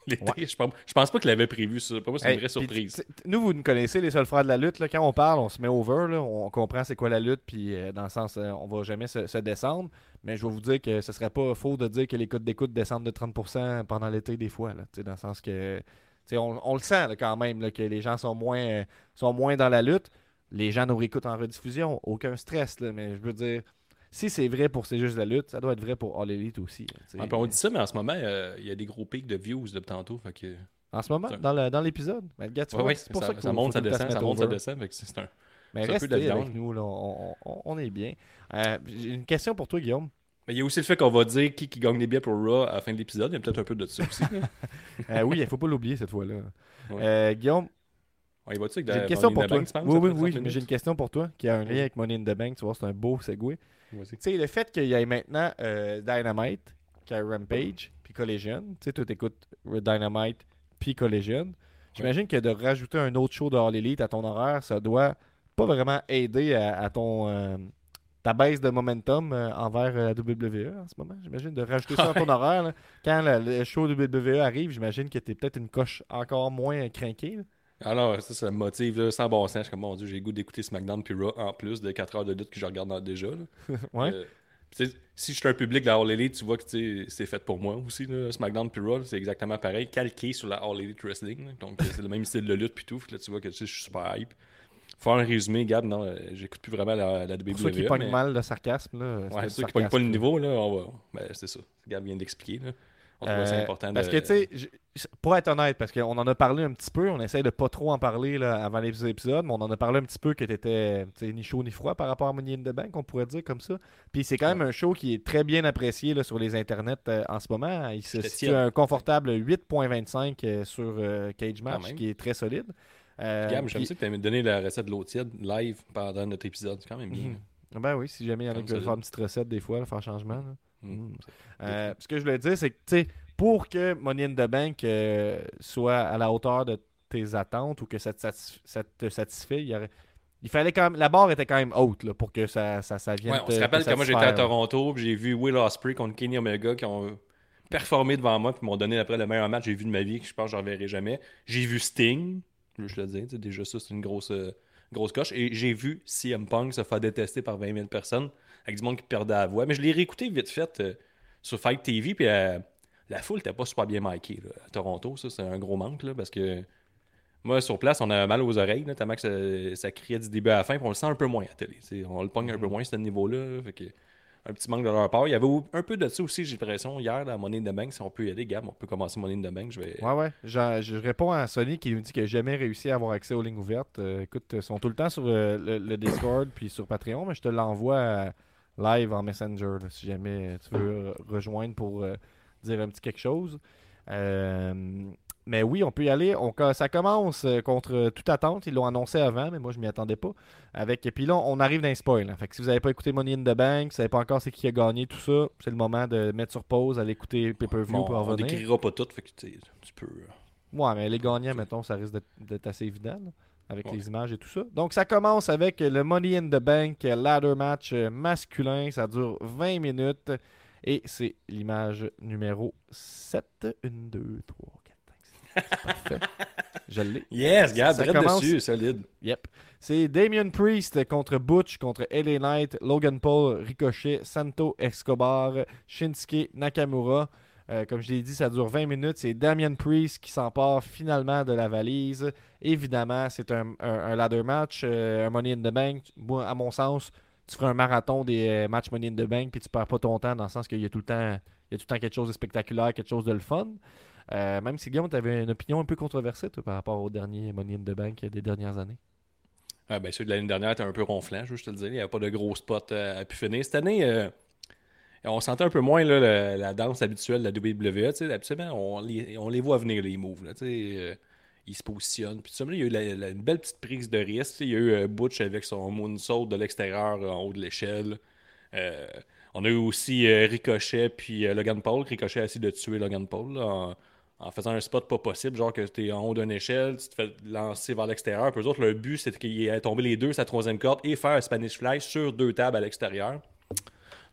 Je, pense, je pense pas qu'il avait prévu ça. Pour moi, c'est une vraie surprise. Nous, vous nous connaissez, les seuls frères de la lutte. Là, quand on parle, on se met over. Là, on comprend c'est quoi la lutte. Puis euh, dans le sens, euh, on va jamais se, descendre. Mais je vais vous dire que ce serait pas faux de dire que les codes d'écoute descendent de 30% pendant l'été des fois. Là, dans le sens que on, on, le sent quand même que les gens sont moins, euh, sont moins dans la lutte. Les gens nous réécoutent en rediffusion. Aucun stress. Là, mais je veux dire si c'est vrai pour C'est juste la lutte, ça doit être vrai pour All Elite aussi. on dit ça, mais en ce moment, euh, il y a des gros pics de views de tantôt. Fait que... En ce moment, dans l'épisode? Ben, c'est pour ça, que ça monte, ça descend, ça monte, ça descend. c'est un. Mais restez avec nous, là, on, on, est bien. Euh, j'ai une question pour toi, Guillaume. Mais il y a aussi le fait qu'on va dire qui, qui gagne les billets pour Raw à la fin de l'épisode. Il y a peut-être un peu de ça aussi. euh, oui, il ne faut pas l'oublier cette fois-là. Euh, Guillaume, j'ai une question pour toi. oui, oui, oui, j'ai une question pour toi qui a un lien avec Money in the Bank. Tu vois, c'est un beau segway. Tu sais, le fait qu'il y ait maintenant euh, Dynamite, qui a Rampage, puis Collision, tu sais, tout écoute Dynamite, puis Collision. J'imagine que de rajouter un autre show de All Elite à ton horaire, ça doit pas vraiment aider à, ton euh, ta baisse de momentum euh, envers la WWE en ce moment. J'imagine de rajouter ça à ton horaire. Quand le, show de WWE arrive, j'imagine que tu es peut-être une coche encore moins craquée. Alors, ça, ça me motive sans bon sens. Je comme, mon Dieu, j'ai le goût d'écouter SmackDown puis Raw en plus de 4 heures de lutte que je regarde déjà. ouais. Euh, si je suis un public de la All Elite, tu vois que c'est fait pour moi aussi. Là. SmackDown puis Raw, c'est exactement pareil, calqué sur la All Elite Wrestling. Donc, c'est le même style de lutte puis tout. Là, tu vois que je suis super hype. Faire un résumé, Gab, non, euh, j'écoute plus vraiment la, la WWE. Pour ceux qui pognent mal le sarcasme, là. Ouais, ceux qui pognent pas le niveau, là, on va... ben, c'est ça. Gab vient d'expliquer. Euh, important parce que, tu sais, pour être honnête, parce qu'on en a parlé un petit peu, on essaie de pas trop en parler là, avant les épisodes, mais on en a parlé un petit peu que t'étais ni chaud ni froid par rapport à Money in the Bank, on pourrait dire comme ça. Puis c'est quand même un show qui est très bien apprécié là, sur les internets euh, en ce moment. Il se situe un confortable 8.25 euh, sur Cage Match, qui est très solide. Euh, Gab, j'aime ça que tu as donné la recette de l'eau tiède live pendant notre épisode. C'est quand même bien. Mhm. Ben oui, si jamais il y en a qui veulent faire une petite recette des fois, faire changement. Mm. Mm. Euh, ce que je voulais dire, c'est que pour que Money in the Bank euh, soit à la hauteur de tes attentes ou que ça te, satisfait, il, fallait quand même. La barre était quand même haute pour que ça, ça, ça vienne. on se rappelle que moi j'étais à Toronto, j'ai vu Will Ospreay contre Kenny Omega qui ont performé devant moi, puis m'ont donné après le meilleur match que j'ai vu de ma vie, que je pense que je reverrai jamais. J'ai vu Sting, je te le dis, déjà ça, c'est une grosse, euh, grosse coche. Et j'ai vu CM Punk se faire détester par 20 000 personnes avec du monde qui perdait la voix. Mais je l'ai réécouté vite fait euh, sur Fight TV, puis euh, la foule n'était pas super bien marquée à Toronto. Ça, c'est un gros manque, là, parce que moi, sur place, on a mal aux oreilles, notamment que ça, criait du début à la fin, puis on le sent un peu moins à la télé. On le pogne un peu mm-hmm. moins, ce niveau-là. Fait que, un petit manque de leur part. Il y avait un peu de ça aussi, j'ai l'impression, hier, dans Money in the Bank. Si on peut y aller, Gab, on peut commencer Money in the Bank. Je vais... Ouais, ouais. Je, réponds à Sony qui nous dit qu'il n'a jamais réussi à avoir accès aux lignes ouvertes. Euh, écoute, ils sont tout le temps sur euh, le, Discord puis sur Patreon, mais je te l'envoie live en Messenger si jamais tu veux rejoindre pour euh, dire un petit quelque chose. mais oui, on peut y aller. On, ça commence contre toute attente. Ils l'ont annoncé avant, mais moi, je m'y attendais pas. Avec, et puis là, on arrive dans un spoil. Hein. Fait que si vous n'avez pas écouté Money in the Bank, vous ne savez pas encore c'est qui a gagné, tout ça, c'est le moment de mettre sur pause, aller écouter Pay-Per-View pour revenir. On décrira pas tout, fait que tu peux... Ouais, mais les gagnants, mettons, ça risque d'être assez évident avec les images et tout ça. Donc, ça commence avec le Money in the Bank ladder match masculin. Ça dure 20 minutes. Et c'est l'image numéro 7. 1, 2, 3, 4, 5, 6. Parfait. Je l'ai. Yes, regarde, ça commence... dessus, solide. Yep. C'est Damien Priest contre Butch, contre LA Knight, Logan Paul, Ricochet, Santo Escobar, Shinsuke Nakamura. Euh, comme je l'ai dit, ça dure 20 minutes. C'est Damien Priest qui s'empare finalement de la valise. Évidemment, c'est un, ladder match, euh, un Money in the Bank. Moi, à mon sens, tu feras un marathon des euh, matchs Money in the Bank puis tu perds pas ton temps dans le sens qu'il y a tout le temps il y a tout le temps quelque chose de spectaculaire, quelque chose de le fun. même si Guillaume, tu avais une opinion un peu controversée par rapport au dernier Money in the Bank des dernières années? Ah, ben, celui de l'année dernière était un peu ronflant, je te le dire. Il n'y avait pas de gros spot à pu finir. Cette année, on sentait un peu moins la, danse habituelle de la WWE. On les, voit venir, les moves. Euh, ils se positionnent. Puis, il y a eu une belle petite prise de risque. Il y a eu euh, Butch avec son moonsault de l'extérieur en haut de l'échelle. Euh, on a eu aussi Ricochet puis Logan Paul. Ricochet a essayé de tuer Logan Paul en, faisant un spot pas possible, genre que tu es en haut d'une échelle, tu te fais lancer vers l'extérieur. Puis eux autres, le but, c'était qu'il ait tombé les deux, sa troisième corde, et faire un Spanish Fly sur deux tables à l'extérieur.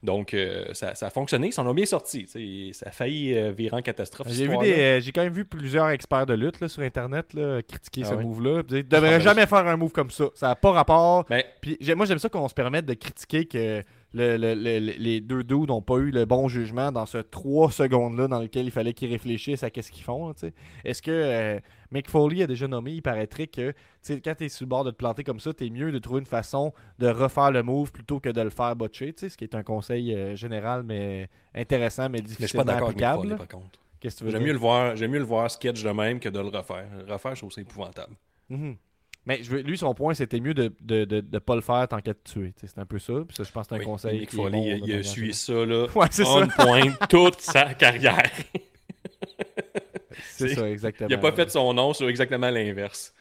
Donc, euh, ça, ça, a fonctionné, ils s'en ont bien sortis. Ça a failli euh, virer en catastrophe. J'ai vu des, euh, j'ai quand même vu plusieurs experts de lutte là, sur Internet là, critiquer ah ce move-là. Ils ne devraient ah, jamais faire un move comme ça. Ça n'a pas rapport. Ben Puis, moi, j'aime ça qu'on se permette de critiquer que les deux dudes n'ont pas eu le bon jugement dans ce trois secondes-là dans lequel il fallait qu'ils réfléchissent à ce qu'ils font. Est-ce que euh, Mick Foley a déjà nommé, il paraîtrait que quand tu es sur le bord de te planter comme ça, tu es mieux de trouver une façon de refaire le move plutôt que de le faire botcher, ce qui est un conseil euh, général, mais intéressant, mais difficilement mais je suis pas applicable. par contre. Qu'est-ce que tu veux J'aime mieux, le voir, mieux le voir sketch de même que de le refaire. Le refaire, je trouve ça épouvantable. Mm-hmm. Mais je lui, son point, c'était mieux de ne de, de, pas le faire tant qu'à te tuer. C'est un peu ça. Puis ça, je pense que c'est un conseil. Mick Foley, il, a suivi ça, là, ouais, on point toute sa carrière. c'est ça, exactement. Il n'a pas fait son nom sur exactement l'inverse.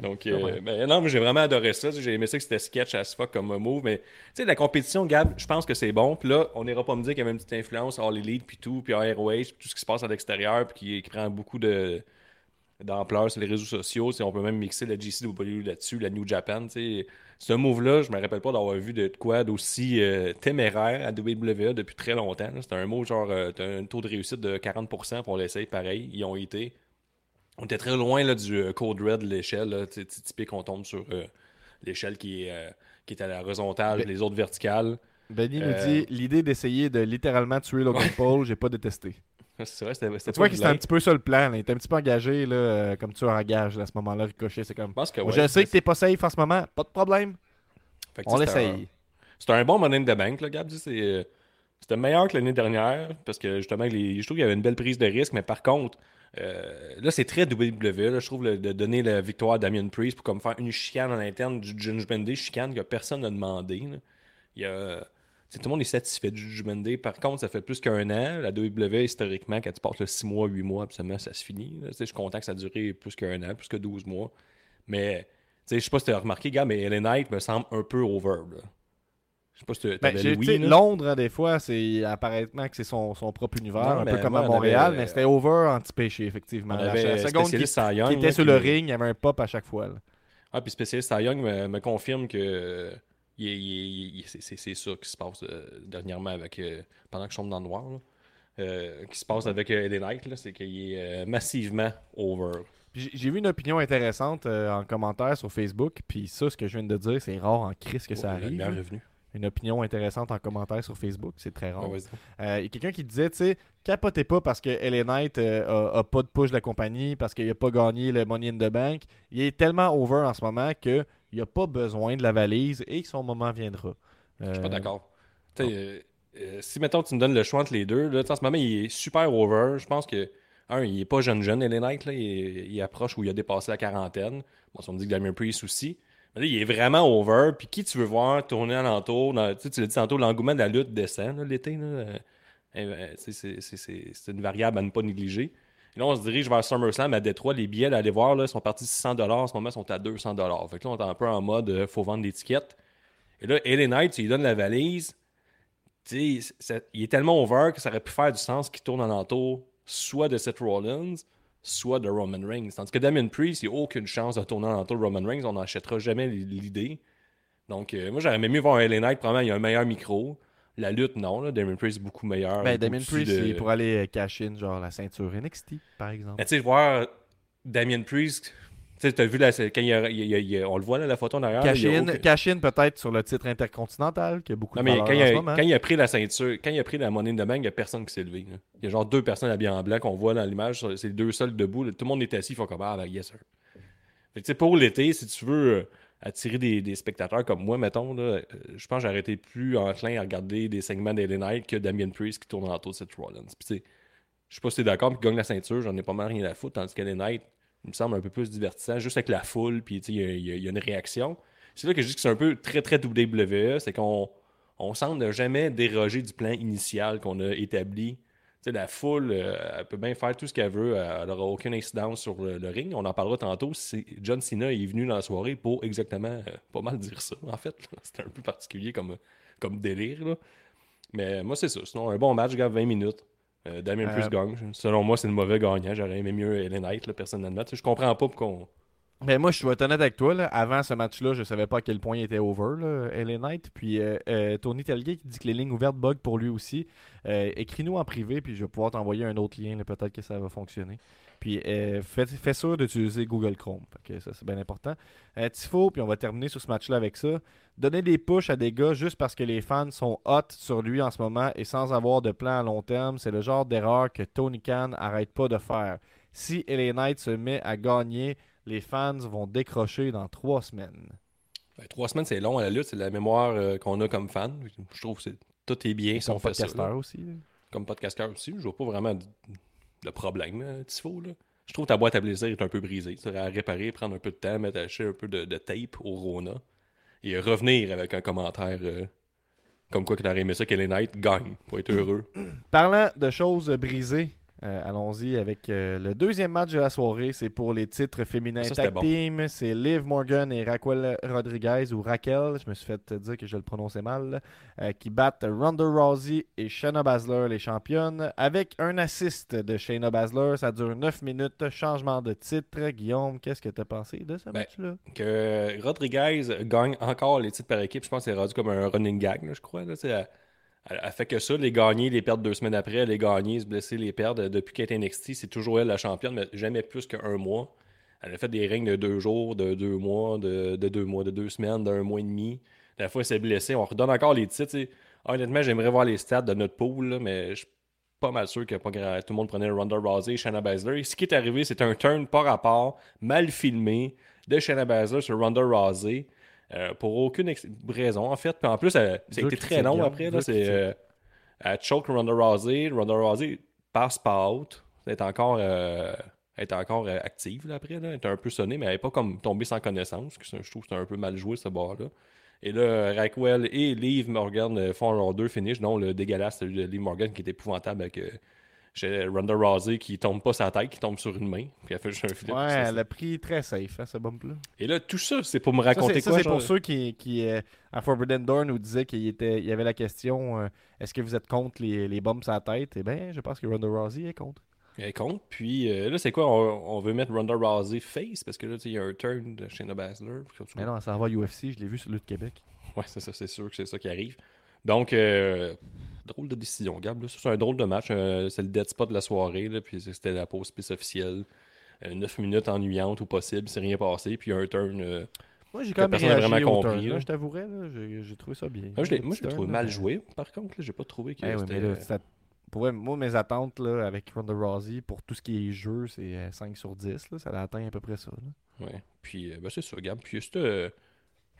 Donc, euh, ben, non, mais j'ai vraiment adoré ça. J'ai aimé ça que c'était sketch ce fuck comme move. Mais, tu sais, la compétition, Gab, je pense que c'est bon. Puis là, on n'ira pas me dire qu'il y avait une petite influence All Elite, puis tout, puis Airways, puis tout ce qui se passe à l'extérieur, puis qui, prend beaucoup de, d'ampleur sur les réseaux sociaux. On peut même mixer la GCW là-dessus, la New Japan. Ce move-là, je me rappelle pas d'avoir vu de quoi d'aussi euh, téméraire à WWE depuis très longtemps. C'était un mot genre, euh, un taux de réussite de 40% pour l'essayer pareil. Ils ont été. On était très loin là, du euh, Code Red de l'échelle. Typique, qu'on tombe sur l'échelle qui est, qui est à la horizontale, ben les autres verticales. Benny nous dit l'idée d'essayer de littéralement tuer Logan Paul, j'ai pas détesté. C'est vrai, c'était Tu vois qu'il était un petit peu sur le plan. Il était un petit peu engagé, là, euh, comme tu engage à ce moment-là. Ricochet, c'est comme. Je, je sais que t'es pas safe en ce moment, pas de problème. On l'essaye. C'était un bon money de bank, là, Gab. Euh, c'était meilleur que l'année dernière parce que justement, les... je trouve qu'il y avait une belle prise de risque, mais par contre, euh, là, c'est très WWE. je trouve de donner la victoire à Damien Priest pour comme faire une chicane en interne du Judge Day, chicane que personne n'a demandé. Il y a tout le monde est satisfait du Judgment Day. Par contre, ça fait plus qu'un an. La WWE, historiquement, quand tu passes 6 mois, 8 mois, absolument, ça se finit. Je suis content que ça a duré plus qu'un an, plus que 12 mois. Mais je sais pas si tu as remarqué, gars, mais Ellen Knight me semble un peu over. Je sais pas si tu ben, oui, Londres, des fois, c'est apparemment que c'est son, son, propre univers, un peu comme à Montréal, mais c'était over anti-péché, effectivement. la, seconde qui, qui, était sur le ring, il y avait un pop à chaque fois. Ah, puis spécialiste Young me, me confirme que c'est ça qui se passe euh, dernièrement avec euh, pendant que je tombe dans le noir. Euh, qui se passe avec Eddie Knight, c'est qu'il est massivement over. J'ai vu une opinion intéressante en commentaire sur Facebook, puis ça, ce que je viens de dire, c'est rare en crise que ça arrive. Une opinion intéressante en commentaire sur Facebook, c'est très rare. Il y a quelqu'un qui disait, tu sais, capotez pas parce que LA Knight a, pas de push de la compagnie, parce qu'il a pas gagné le Money in the Bank. Il est tellement over en ce moment que il n'a pas besoin de la valise et que son moment viendra. Je suis pas euh, d'accord. Euh, euh, si, mettons, tu me donnes le choix entre les deux, là, en ce moment, il est super over. Je pense que, un, il est pas jeune jeune, Ellen Knight, là, il, approche où il a dépassé la quarantaine. Bon, si on me dit que Damien Priest aussi. Mais là, il est vraiment over. Puis qui tu veux voir tourner alentour dans, Tu l'as dit tantôt, l'engouement de la lutte descend l'été. C'est une variable à ne pas négliger. Et là, on se dirige vers SummerSlam à Détroit. Les billets, d'aller voir, là, sont partis 600 En ce moment, ils sont à 200 Fait que là, on est un peu en mode euh, faut vendre l'étiquette. Et là, LA Knight, tu lui donnes la valise. il est tellement over que ça aurait pu faire du sens qu'il tourne en entour soit de Seth Rollins, soit de Roman Reigns. Tandis que Damien Priest, il n'y a aucune chance de tourner en entour de Roman Reigns. On n'achètera jamais l'idée. Donc, euh, moi, j'aurais même mieux voir un LA Knight. Probablement, il y a un meilleur micro. La lutte, non. Là. Damien Priest est beaucoup meilleur. Ben, Damien Priest, il pourrait aller euh, cash in, genre la ceinture NXT, par exemple. tu sais, voir Damien Priest. Tu sais, as vu, là, quand il on le voit, là, la photo en arrière. Cash in, cash in peut-être sur le titre intercontinental, qui a beaucoup non, mais quand, il a, quand il a pris la ceinture, quand il a pris la monnaie de main, il n'y a personne qui s'est levé. Il y a genre deux personnes habillées en blanc qu'on voit dans l'image. C'est les deux seuls debout. Tout le monde est assis, il faut comme Ah, ben, yes, sir. Fait que, pour l'été, si tu veux euh, attirer des, spectateurs comme moi, mettons, là, euh, je pense que j'aurais été plus enclin à regarder des segments d'Ellen Knight que Damien Priest qui tourne en de Seth Rollins. Puis, je sais pas si t'es d'accord, puis gagne la ceinture, j'en ai pas mal rien à foutre, tandis qu'Ellen Knight, il me semble un peu plus divertissant, juste avec la foule, puis il y, a une réaction. C'est là que je dis que c'est un peu très, très WWE, c'est qu'on on semble ne jamais déroger du plan initial qu'on a établi la foule, euh, elle peut bien faire tout ce qu'elle veut, elle n'aura aucune incidence sur le, ring. On en parlera tantôt. John Cena est venu dans la soirée pour exactement euh, pas mal dire ça, en fait. C'était un peu particulier comme, comme délire. Mais moi, c'est ça. Sinon, un bon match, gars, 20 minutes. Euh, Damien plus gagne. Selon moi, c'est le mauvais gagnant. J'aurais aimé mieux Ellen Knight, là, personnellement. je comprends pas pourquoi Ben moi, je suis honnête avec toi. Avant ce match-là, je savais pas à quel point il était over, là, LA Knight. Puis euh, euh, Tony Telgate qui dit que les lignes ouvertes bug pour lui aussi. Euh, écris-nous en privé, puis je vais pouvoir t'envoyer un autre lien. Peut-être que ça va fonctionner. Puis fais, fais sûr d'utiliser Google Chrome. Que ça, c'est bien important. Tifo, puis on va terminer sur ce match-là avec ça. Donner des pushs à des gars juste parce que les fans sont hot sur lui en ce moment et sans avoir de plan à long terme, c'est le genre d'erreur que Tony Khan arrête pas de faire. Si LA Knight se met à gagner, les fans vont décrocher dans trois semaines. Ben, trois semaines, c'est long à la lutte, c'est la mémoire euh, qu'on a comme fan. Je trouve que tout est bien ça. podcasteur aussi. là. Comme podcasteur aussi, je vois pas vraiment de, problème, Tifo. Là. Je trouve que ta boîte à plaisir est un peu brisée. Tu à réparer, prendre un peu de temps, mettre acheter un peu de, de tape au Rona et revenir avec un commentaire euh, comme quoi que t'aurais aimé ça que les Knight gagne pour être heureux. Parlant de choses brisées, euh, allons-y avec euh, le deuxième match de la soirée. C'est pour les titres féminins Ça, tag bon. team. C'est Liv Morgan et Raquel Rodriguez ou Raquel, je me suis fait dire que je le prononçais mal, euh, qui battent Ronda Rousey et Shayna Baszler, les championnes, avec un assist de Shayna Baszler. Ça dure 9 minutes. Changement de titre. Guillaume, qu'est-ce que tu as pensé de ce Ben, match-là? que Rodriguez gagne encore les titres par équipe, je pense que c'est rendu comme un running gag, là, je crois. Là, elle, elle- fait que ça, les gagner, les perdre deux semaines après, les gagner, se blesser, les perdre. Depuis qu'elle est NXT, c'est toujours elle la championne, mais jamais plus qu'un mois. Elle a fait des règnes de deux jours, de deux mois, de, de deux mois, de deux semaines, d'un mois et demi. La fois, elle s'est blessée. On redonne encore les titres. Honnêtement, j'aimerais voir les stats de notre pool, mais je suis pas mal sûr que pas tout le monde prenait Ronda Rousey et Shanna Baszler. Ce qui est arrivé, c'est un turn par rapport, mal filmé, de Shanna Baszler sur Ronda Rousey. Euh, pour aucune raison, en fait. Puis en plus, euh, ça a été très long après. Là, c'est, critique. euh, elle choke Ronda Rousey. Ronda Rousey passe pas out. Elle est encore, euh, elle est encore active là, après. Là. Elle est un peu sonnée, mais elle n'est pas comme tombée sans connaissance. que Je trouve que c'est un peu mal joué ce bord-là. Et là, Raquel et Liv Morgan font leurs deux finishes, dont le dégueulasse celui de Liv Morgan qui est épouvantable avec chez Ronda Rousey qui tombe pas sa tête, qui tombe sur une main. Puis elle fait juste un flip. Ouais, elle a pris très safe, hein, ce bump-là. Et là, tout ça, c'est pour me raconter ça, quoi c'est pour ceux qui, qui euh, à Forbidden Door, nous disaient qu'il était, il y avait la question euh, est-ce que vous êtes contre les, les bumps à la tête? Eh bien, je pense que Ronda Rousey est contre. Elle est contre. Puis euh, là, c'est quoi? On, on veut mettre Ronda Rousey face parce que là, il y a un turn de Shayna Baszler. Mais non, ça va à UFC, je l'ai vu sur Lutte Québec. Ouais, c'est ça, c'est sûr que c'est ça qui arrive. Donc, euh, drôle de décision, Gab. C'est un drôle de match. euh, c'est le dead spot de la soirée. Là, puis c'était la pause piste officielle. 9 minutes ennuyantes ou possible, c'est rien passé. Puis un turn. euh, Moi, j'ai quand même réagi vraiment au compris, turn, là, là. je t'avouerais, j'ai trouvé ça bien. moi, je l'ai trouvé mal joué, par contre. J'ai pas trouvé que oui, c'était. ça- pour moi, mes attentes là, avec Ronda Rousey pour tout ce qui est jeu, c'est euh, 5 sur 10. Là, ça a atteint à peu près ça. Ouais. Puis, euh, ben, c'est ça, Gab. Puis, c'est euh,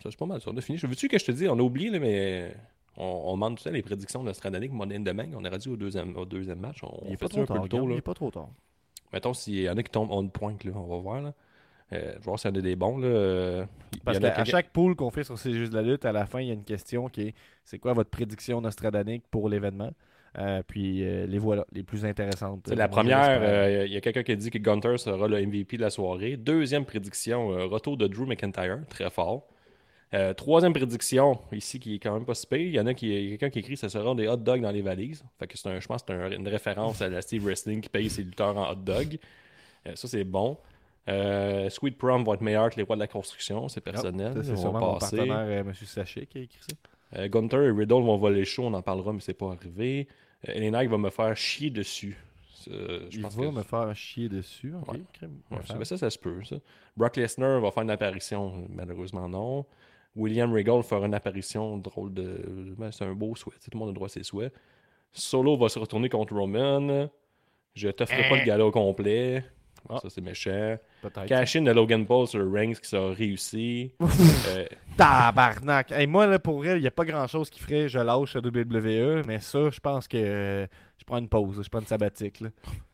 ça, c'est pas mal ça. On a fini. Veux-tu que je te dise, on a oublié, là, mais on, on demande tout ça les prédictions de Stradanic, Money in the Bank. On aurait dit au deuxième, au deuxième match. On, Il est on pas trop tard. plus tôt. Là. Il est pas trop tard. Mettons, s'il y en a qui tombent on point, là, on va voir. Là. Euh, je vais voir s'il y en a des bons. Là. Parce qu'à quelques- chaque pool qu'on fait sur C'est juste la lutte, à la fin, il y a une question qui est c'est quoi votre prédiction Nostradanique pour l'événement? Euh, Puis euh, les voilà, les plus intéressantes. C'est la première, il y a quelqu'un qui a dit que Gunter sera le MVP de la soirée. Deuxième prédiction, retour de Drew McIntyre, très fort. Euh, troisième prédiction, ici, qui est quand même pas si pire. Il y en a qui, quelqu'un qui écrit que ce sera des hot dogs dans les valises. Fait que c'est un, je pense que c'est un- une référence à la Steve Wrestling qui paye ses lutteurs en hot dog. Euh, ça, c'est bon. Euh, Sweet Prom va être meilleur que les rois de la construction, c'est personnel. Ça, c'est sûrement mon partenaire, euh, M. Sachet, qui a écrit ça. Gunter et Riddle vont voler chaud, on en parlera, mais c'est pas arrivé. Elena va me faire chier dessus. Euh, je Il pense va que- me faire chier dessus. Ok, Ouais. crime. Ouais, Enfin. ça, ben ça, ça se peut, ça. Brock Lesnar va faire une apparition, malheureusement non. William Regal fera une apparition drôle de. ben, c'est un beau souhait, tout le monde a droit à ses souhaits. Solo va se retourner contre Roman. Je t'offre pas le gala au complet. Ah. Ça, c'est méchant. Peut-être. Cash-in de Logan Paul sur Reigns qui sera réussi. Euh, Tabarnak! Hey, moi, là, pour elle, il n'y a pas grand-chose qui ferait je lâche la WWE, mais ça, je pense que euh, je prends une pause, je prends une sabbatique. Là.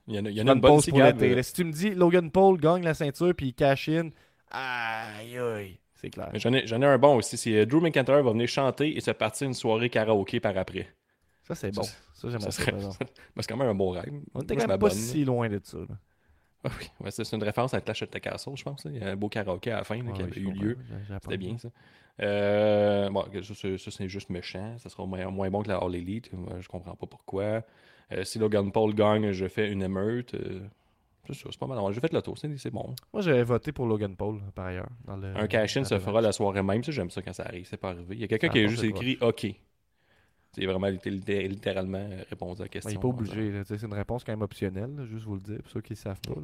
il y en a, il y Je en prends a une bonne pause ici, pour l'été. Si tu me dis Logan Paul gagne la ceinture puis il cash in, aïe aïe, c'est clair. J'en ai, j'en ai un bon aussi. C'est euh, Drew McIntyre va venir chanter et se partir une soirée karaoké par après. Ça, c'est bon. Ça, j'aimerais Ça serait- c'est quand même un bon rêve. On était Moi, je quand même pas si loin de ça. là. Ah oui, ouais, c'est une référence à Clash of the Castle, je pense. là. Il y a un beau karaoké à la fin là, qui avait eu lieu. C'était bien, ça. Euh, bon, ça, c'est juste méchant. Ça sera moins, moins bon que la All Elite. Moi, je comprends pas pourquoi. Euh, si Logan Paul gagne, je fais une émeute. Euh, C'est ça, c'est pas mal. J'ai fait le tour, c'est bon. Moi, j'avais voté pour Logan Paul, par ailleurs. Dans le, Un cash-in se fera la soirée même. Ça, j'aime ça quand ça arrive. C'est pas arrivé. Il y a quelqu'un qui a juste écrit OK. C'est vraiment litté- litté- littéralement euh, répondu à la question. Il n'est pas obligé. sais, C'est une réponse quand même optionnelle, juste vous le dire, pour ceux qui ne savent pas.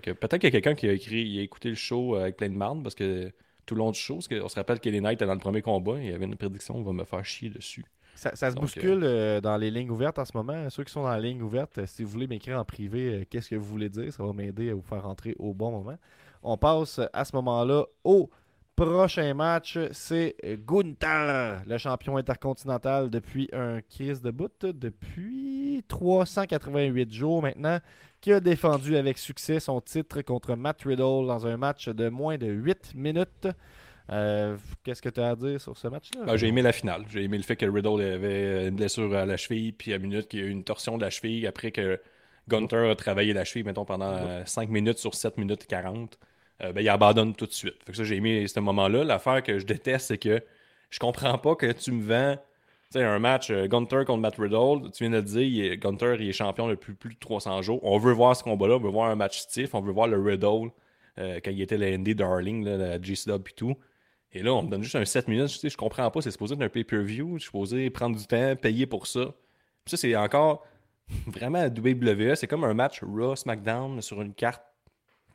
Peut-être qu'il y a quelqu'un qui a écrit, il a écouté le show euh, avec plein de marde parce que tout le long du show, parce qu'on se rappelle que les Knight était dans le premier combat, il y avait une prédiction, on va me faire chier dessus. Ça, ça se Donc, bouscule euh, dans les lignes ouvertes en ce moment. Ceux qui sont dans la ligne ouverte, euh, si vous voulez m'écrire en privé euh, qu'est-ce que vous voulez dire, ça va m'aider à vous faire rentrer au bon moment. On passe euh, à ce moment-là au prochain match. C'est euh, Gunther, le champion intercontinental depuis un crise de bout, depuis 388 jours maintenant, qui a défendu avec succès son titre contre Matt Riddle dans un match de moins de 8 minutes. Euh, Qu'est-ce que tu as à dire sur ce match-là? Ben, j'ai aimé la finale. J'ai aimé le fait que Riddle avait une blessure à la cheville, puis à minute qu'il y a eu une torsion de la cheville après que Gunter a travaillé la cheville, mettons, pendant 5 minutes sur 7 minutes 40. euh, ben, il abandonne tout de suite. Fait que ça, j'ai aimé ce moment-là. L'affaire que je déteste, c'est que je comprends pas que tu me vends un match euh, Gunter contre Matt Riddle. Tu viens de le dire, il est- Gunter il est champion depuis plus de 300 jours. On veut voir ce combat-là, on veut voir un match stiff, on veut voir le Riddle euh, quand il était le ND Darling, là, la GCW et tout. Et là, on me donne juste un 7 minutes. Tu sais, je comprends pas. C'est supposé être un pay-per-view. Je suis supposé prendre du temps, payer pour ça. Puis ça, c'est encore vraiment à WWE. C'est comme un match Raw SmackDown sur une carte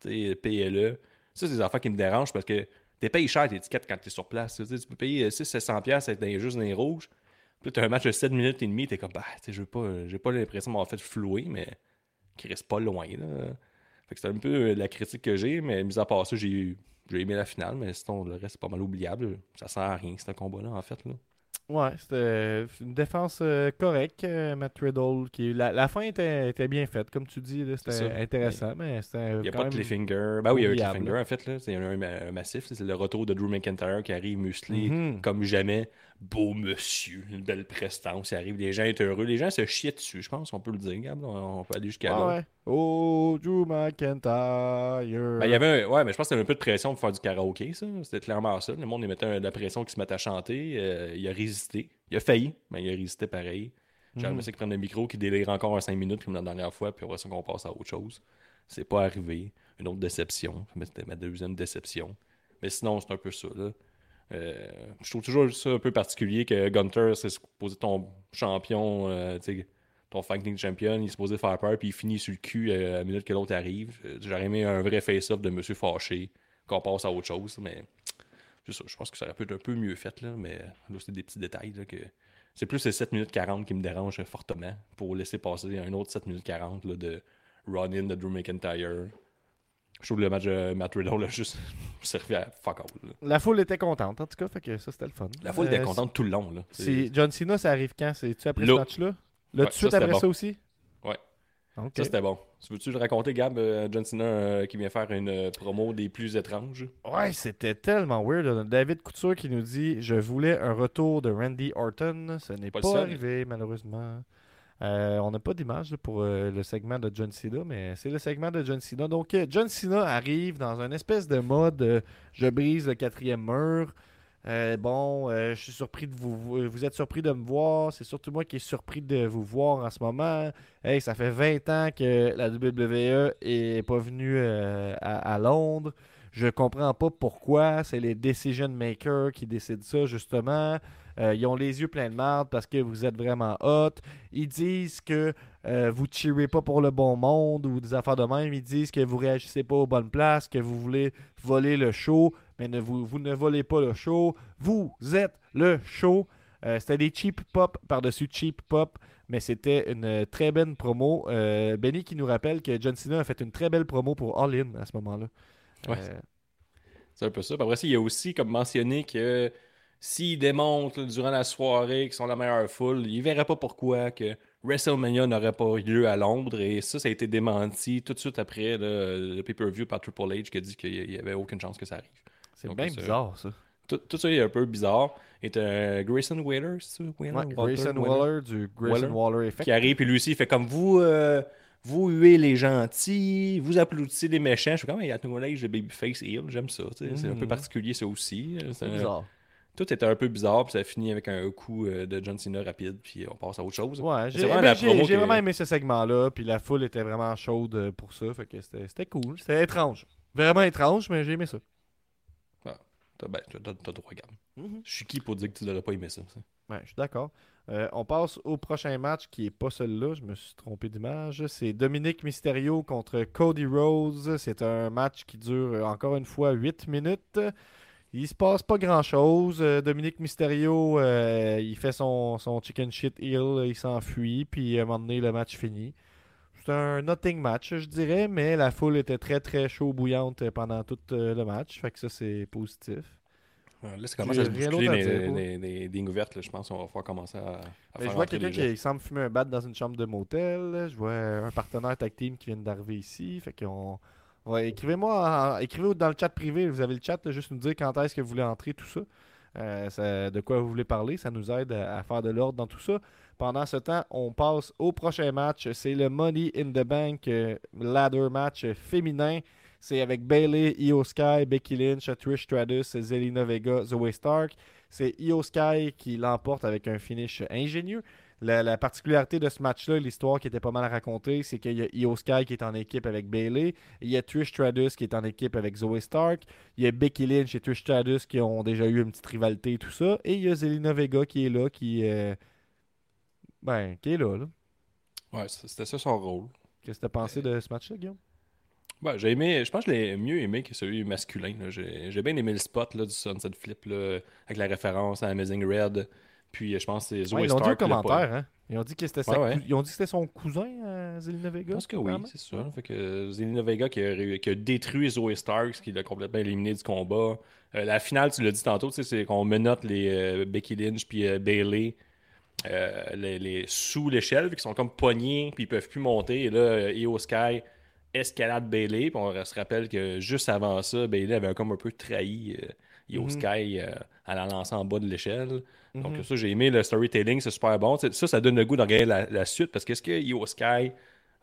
PLE. Ça, c'est des affaires qui me dérangent parce que tu payes cher tes tickets quand tu es sur place. Tu, peux payer 600-700$ piastres être dans les- juste dans les rouges. Puis là, tu as un match de 7 minutes et demie. Tu es comme, bah, je pas, j'ai pas l'impression m'avoir fait flouer, mais qui reste pas loin. Là. Fait que c'est un peu la critique que j'ai, mais mis à part ça, j'ai j'ai aimé la finale, mais sinon, le reste, c'est pas mal oubliable. Ça sert à rien, ce combat-là, en fait. Là. Ouais, c'était une défense euh, correcte, euh, Matt Riddle. Qui, la, la fin était, était bien faite, comme tu dis. C'était intéressant, mais c'était. Il n'y a pas de cliffhanger. Ben oui, il y a un cliffhanger, en fait. C'est un, un massif. C'est le retour de Drew McIntyre qui arrive musclé Mhm. comme jamais. Beau monsieur, une belle prestance. Il arrive, les gens sont heureux. Les gens se chient dessus, je pense. On peut le dire, Gab. On peut aller jusqu'à Ah là. ouais. Oh, Drew McIntyre. Ben, il y avait un- ouais, mais je pense que c'était un peu de pression pour faire du karaoké, ça. C'était clairement ça. Le monde, il mettait de la pression qui se mettait à chanter. Euh, il a résisté. Il a failli, mais il a résisté pareil. J'ai ça qu'il prenne le micro, qui délire encore un 5 minutes comme la dernière fois, puis après ça qu'on passe à autre chose. C'est pas arrivé. Une autre déception. C'était ma deuxième déception. Mais sinon, c'est un peu ça. Là. Euh, je trouve toujours ça un peu particulier que Gunter, c'est supposé ton champion, euh, ton fighting champion, il est supposé faire peur, puis il finit sur le cul euh, à la minute que l'autre arrive. Euh, J'aurais aimé un vrai face-off de Monsieur Fâché, qu'on passe à autre chose, mais je pense que ça aurait pu être un peu mieux fait, là, mais là, c'est des petits détails. Là, que... C'est plus ces 7 minutes 40 qui me dérangent fortement pour laisser passer un autre 7 minutes 40 là, de run-in de Drew McIntyre. Je trouve que le match de Matt Riddle a juste servi à fuck all. La foule était contente, en tout cas, fait que ça, c'était le fun. La foule était Euh, contente tout le long. Là. c'est- John Cena, ça arrive quand? C'est-tu après Là. ce match-là? Là, Ouais, tout de suite après bon. ça aussi? Ouais. Ça, c'était bon. Tu veux-tu le raconter, Gab, euh, John Cena euh, qui vient faire une promo des plus étranges? Ouais, c'était tellement weird. David Couture qui nous dit Je voulais un retour de Randy Orton. Ce n'est Pas arrivé, malheureusement. Euh, on n'a pas d'image pour euh, le segment de John Cena, mais c'est le segment de John Cena. Donc, euh, John Cena arrive dans un espèce de mode Je brise le quatrième mur. Bon, je suis surpris de vous. Vous êtes surpris de me voir. C'est surtout moi qui est surpris de vous voir en ce moment. Hey, ça fait 20 ans que la WWE est pas venue à, à Londres. Je comprends pas pourquoi. C'est les decision makers qui décident ça, justement. Euh, ils ont les yeux pleins de marde parce que vous êtes vraiment hot. Ils disent que euh, vous tirez pas pour le bon monde ou des affaires de même. Ils disent que vous réagissez pas aux bonnes places, que vous voulez voler le show, mais ne, vous, vous ne volez pas le show. Vous êtes le show. Euh, c'était des cheap pop par-dessus cheap pop, mais c'était une très belle promo. Euh, Benny qui nous rappelle que John Cena a fait une très belle promo pour All In à ce moment-là. Ouais. Euh, C'est un peu ça. Après il y a aussi comme mentionné que s'ils démontrent durant la soirée qu'ils sont la meilleure foule, ils verraient pas pourquoi que WrestleMania n'aurait pas lieu à Londres. Et ça, ça a été démenti tout de suite après le pay-per-view par Triple H qui a dit qu'il n'y avait aucune chance que ça arrive. c'est bien bizarre, ça. Tout, tout ça est un peu bizarre. Et Grayson Waller, c'est ça? Wheeler? Ouais, Grayson Wheeler? Waller du Grayson Waller. Waller Effect. qui arrive, puis lui aussi, il fait comme vous, euh, vous huez les gentils, vous applaudissez les méchants. Je suis comme, il y a Babyface Heel, j'aime ça. C'est un peu Mhm. particulier, ça aussi. C'est un- bizarre. Tout était un peu bizarre, puis ça a fini avec un coup euh, de John Cena rapide, puis on passe à autre chose. Ouais, j'ai vraiment ben, que- aimé ce segment-là, puis la foule était vraiment chaude euh, pour ça, fait que c'était cool, c'était étrange. Vraiment étrange, mais j'ai aimé ça. T'as ben, t'as- t'as droit, regarde. Je suis qui pour dire que tu n'aurais pas aimé ça? ça? Ouais, je suis d'accord. Euh, on passe au prochain match qui est pas celui-là. Je me suis trompé d'image. C'est Dominique Mysterio contre Cody Rose. C'est un match qui dure encore une fois 8 minutes. Il se passe pas grand chose. Dominique Mysterio, euh, il fait son, son chicken shit heel. Il s'enfuit. Puis à un moment donné, le match finit. C'est un nothing match, je dirais. Mais la foule était très très chaud bouillante pendant tout euh, le match. Fait que ça, c'est positif. Là, c'est à se rien bousculer des, lignes ouvertes. là. Je pense qu'on va pouvoir commencer à, faire je vois quelqu'un qui semble fumer un bat dans une chambre de motel. Je vois un partenaire tag team qui vient d'arriver ici. Fait qu'on. Écrivez-moi, écrivez dans le chat privé. Vous avez le chat, juste nous dire quand est-ce que vous voulez entrer, tout ça. Euh, De quoi vous voulez parler. Ça nous aide à, à faire de l'ordre dans tout ça. Pendant ce temps, on passe au prochain match. C'est le Money in the Bank euh, ladder match féminin. C'est avec Bailey, Io Sky, Becky Lynch, Trish Stratus, Zelina Vega, Zoe Stark. C'est Io Sky qui l'emporte avec un finish ingénieux. La, la particularité de ce match-là, l'histoire qui était pas mal racontée, c'est qu'il y a Io Sky qui est en équipe avec Bailey. Il y a Trish Stratus qui est en équipe avec Zoe Stark. Il y a Becky Lynch et Trish Stratus qui ont déjà eu une petite rivalité et tout ça. Et il y a Zelina Vega qui est là, qui, euh, ben, qui est là. là. Ouais, c'était ça son rôle. Qu'est-ce que t'as pensé de ce match-là, Guillaume? Ouais, j'ai aimé, je pense que je l'ai mieux aimé que celui masculin. j'ai bien aimé le spot là, du Sunset Flip là, avec la référence à Amazing Red. Puis euh, je pense que c'est Zoe Ouais, ils dit. Hein? Ils ont dit que c'était sa Ouais, ouais. cou- ils ont dit que c'était son cousin, euh, Zelina Je Vega. pense que oui, c'est ça. Fait que Zelina Vega qui a, ré- qui a détruit Zoe Starks, qui l'a complètement éliminé du combat. Euh, la finale, tu l'as dit tantôt, c'est qu'on menotte les euh, Becky Lynch puis Bailey les, les- sous l'échelle, qui sont comme pognés, puis ils peuvent plus monter. Et là, Io Sky escalade Bailey, puis on se rappelle que juste avant ça, Bailey avait comme un peu trahi Io Mhm. Sky euh, en la lançant en bas de l'échelle. Donc Mhm. ça, j'ai aimé le storytelling, c'est super bon. Ça, ça donne le goût de regarder la, la suite, parce qu'est-ce que Io Sky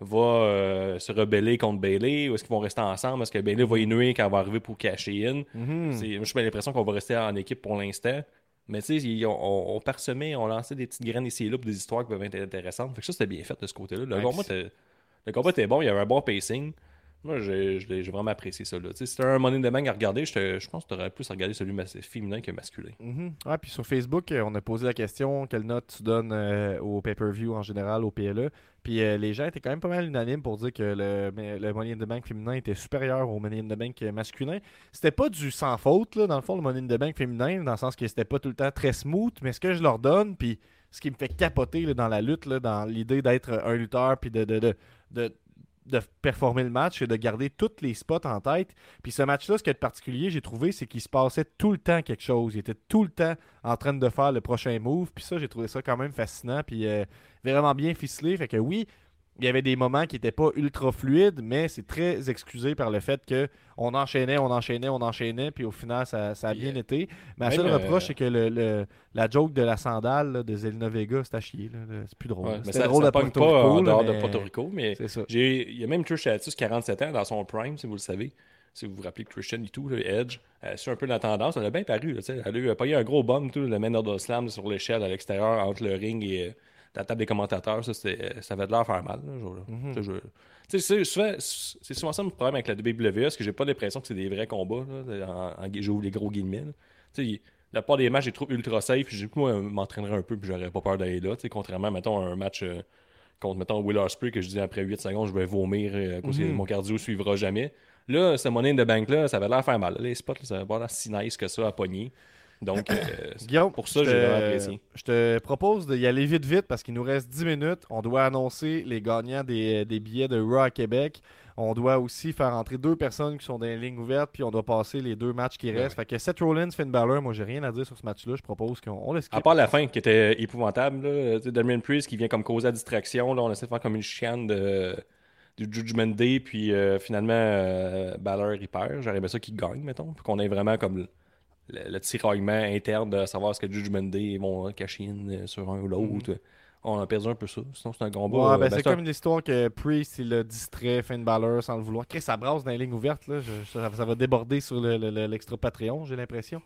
va euh, se rebeller contre Bailey ou est-ce qu'ils vont rester ensemble? Est-ce que Bailey va y nuire quand elle va arriver pour cacher in? Mhm. C'est- Moi, j'ai l'impression qu'on va rester en équipe pour l'instant. Mais tu sais, on, on, on parsemait, on lançait des petites graines ici et là pour des histoires qui peuvent être intéressantes. Fait que ça, c'était bien fait de ce côté-là. Le, Ouais, combat était bon, il y avait un bon pacing. Moi, j'ai vraiment apprécié ça. Là. Si un Money in the Bank à regarder, je, pense que tu aurais plus à regarder celui féminin que masculin. Mhm. Ouais, puis sur Facebook, euh, on a posé la question quelle note tu donnes euh, au pay-per-view en général, au PLE. Puis euh, les gens étaient quand même pas mal unanimes pour dire que le, le Money in the Bank féminin était supérieur au Money in the Bank masculin. C'était pas du sans faute, là, dans le fond, le Money in the Bank féminin, dans le sens que c'était pas tout le temps très smooth, mais ce que je leur donne, puis ce qui me fait capoter là, dans la lutte, là, dans l'idée d'être un lutteur, puis de, de performer le match et de garder tous les spots en tête. Puis ce match-là, ce qui est particulier, j'ai trouvé, c'est qu'il se passait tout le temps quelque chose. Il était tout le temps en train de faire le prochain move. Puis ça, j'ai trouvé ça quand même fascinant. Puis euh, vraiment bien ficelé. Fait que oui, il y avait des moments qui n'étaient pas ultra fluides, mais c'est très excusé par le fait que on enchaînait, on enchaînait, on enchaînait, puis au final, ça, ça a bien euh, été. Mais la même, seule euh, reproche, c'est que le, le- la joke de la sandale là, de Zelina Vega, c'est à chier. Le- C'est plus drôle. Ouais, mais ça, drôle ça à pogne Puerto pas Rico, en de Puerto Rico, mais C'est ça. J'ai- Il y a même Trish Stratus, 47 ans, dans son prime, si vous le savez. Si vous vous rappelez Christian et tout, là, Edge, c'est un peu la tendance. Elle a bien paru. Là, elle a eu pas eu un gros bum, tout, le Man of the Slam sur l'échelle à l'extérieur, entre le ring et euh, la table des commentateurs. Ça, c'était- ça avait de l'air faire mal. c'est souvent, ça le problème avec la WWE, parce que j'ai pas l'impression que c'est des vrais combats. Là, en, en- j'ouvre les gros guillemets. la part des matchs, j'ai trouvé ultra safe. Puis moi, m'entraînerais un peu, puis j'aurais pas peur d'aller là. tu sais, Contrairement, mettons, à un match. euh, contre, mettons, Will Ospreay, que je dis après 8 secondes, je vais vomir euh, que Mhm. mon cardio suivra jamais. Là, ce money in the bank là, ça avait l'air faire mal. Les spots, là, ça avait pas l'air si nice que ça à pogner. Donc, euh, Guillaume, pour ça, je j'ai vraiment apprécié. Je te propose d'y aller vite, vite, parce qu'il nous reste 10 minutes. On doit annoncer les gagnants des, des billets de Raw à Québec. On doit aussi faire entrer deux personnes qui sont dans les lignes ouvertes, puis on doit passer les deux matchs qui Ben restent. Fait que Seth Rollins, Finn Balor, moi j'ai rien à dire sur ce match-là. Je propose qu'on skip. À part la fin qui était épouvantable, là, Damien Priest qui vient comme causer la distraction, là, on essaie de faire comme une chienne de, du Judgment Day, puis euh, finalement, euh, Balor il perd. J'aurais aimé ça qu'il gagne, mettons, puis qu'on ait vraiment comme le, le- le tiraillement interne de savoir ce que Judgment Day vont cacher in, euh, sur un ou l'autre. on a perdu un peu ça. Sinon, c'est un combat. Ouais, euh, ben, ben, c'est comme l'histoire que Priest il a distrait Finn Balor sans le vouloir. Chris, ça brasse dans les lignes ouvertes. Là. Je- ça, ça va déborder sur le- le- l'extra Patreon, j'ai l'impression.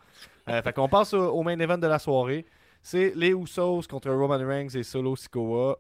Euh, fait qu'on passe au, au main event de la soirée. C'est les Usos contre Roman Reigns et Solo Sikoa.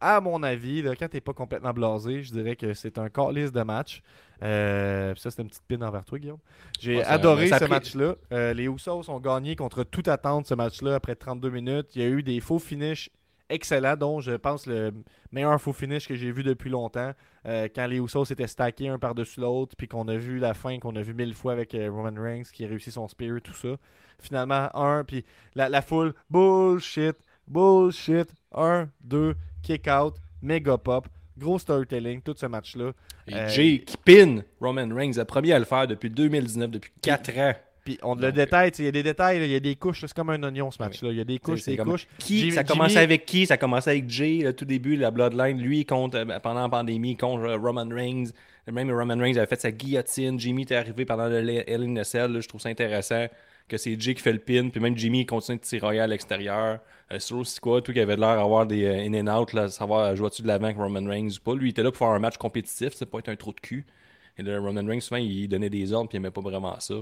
À mon avis, là, quand t'es pas complètement blasé, je dirais que c'est un call-list de match. Euh, ça, c'est une petite pine envers toi, Guillaume. J'ai Ouais, adoré ce pris- match-là. Euh, les Usos ont gagné contre toute attente ce match-là après 32 minutes. Il y a eu des faux finishes excellents, dont je pense le meilleur faux finish que j'ai vu depuis longtemps. Euh, quand les Usos étaient stackés un par-dessus l'autre, puis qu'on a vu la fin, qu'on a vu mille fois avec Roman Reigns qui a réussi son spear, tout ça. Finalement, un, puis la, la foule, bullshit, bullshit, un, deux, kick out, méga pop, gros storytelling, tout ce match-là. Et Euh, Jay qui pin Roman Reigns, le premier à le faire depuis 2019, depuis 4 ans. Puis on le Donc, détail, tu sais, il y a des détails, il y a des couches, c'est comme un oignon ce match-là. Il y a des couches, des couches. Qui, Jimmy- ça commençait Jimmy- avec qui? Ça commençait avec Jay, le tout début, la Bloodline. Lui, contre, euh, pendant la pandémie, contre euh, Roman Reigns. Même Roman Reigns avait fait sa guillotine. Jimmy était arrivé pendant le Hell in a Cell. là. Je trouve ça intéressant que c'est Jay qui fait le pin. Puis même Jimmy il continue de tirer à l'extérieur. Euh, Solo Sikoa, tout qui avait l'air d'avoir des euh, in and out, là, savoir jouer-tu de l'avant avec Roman Reigns ou pas? Lui, il était là pour faire un match compétitif, c'est pas être un trou de cul. Et là, Roman Reigns, souvent, il donnait des ordres puis il aimait pas vraiment ça.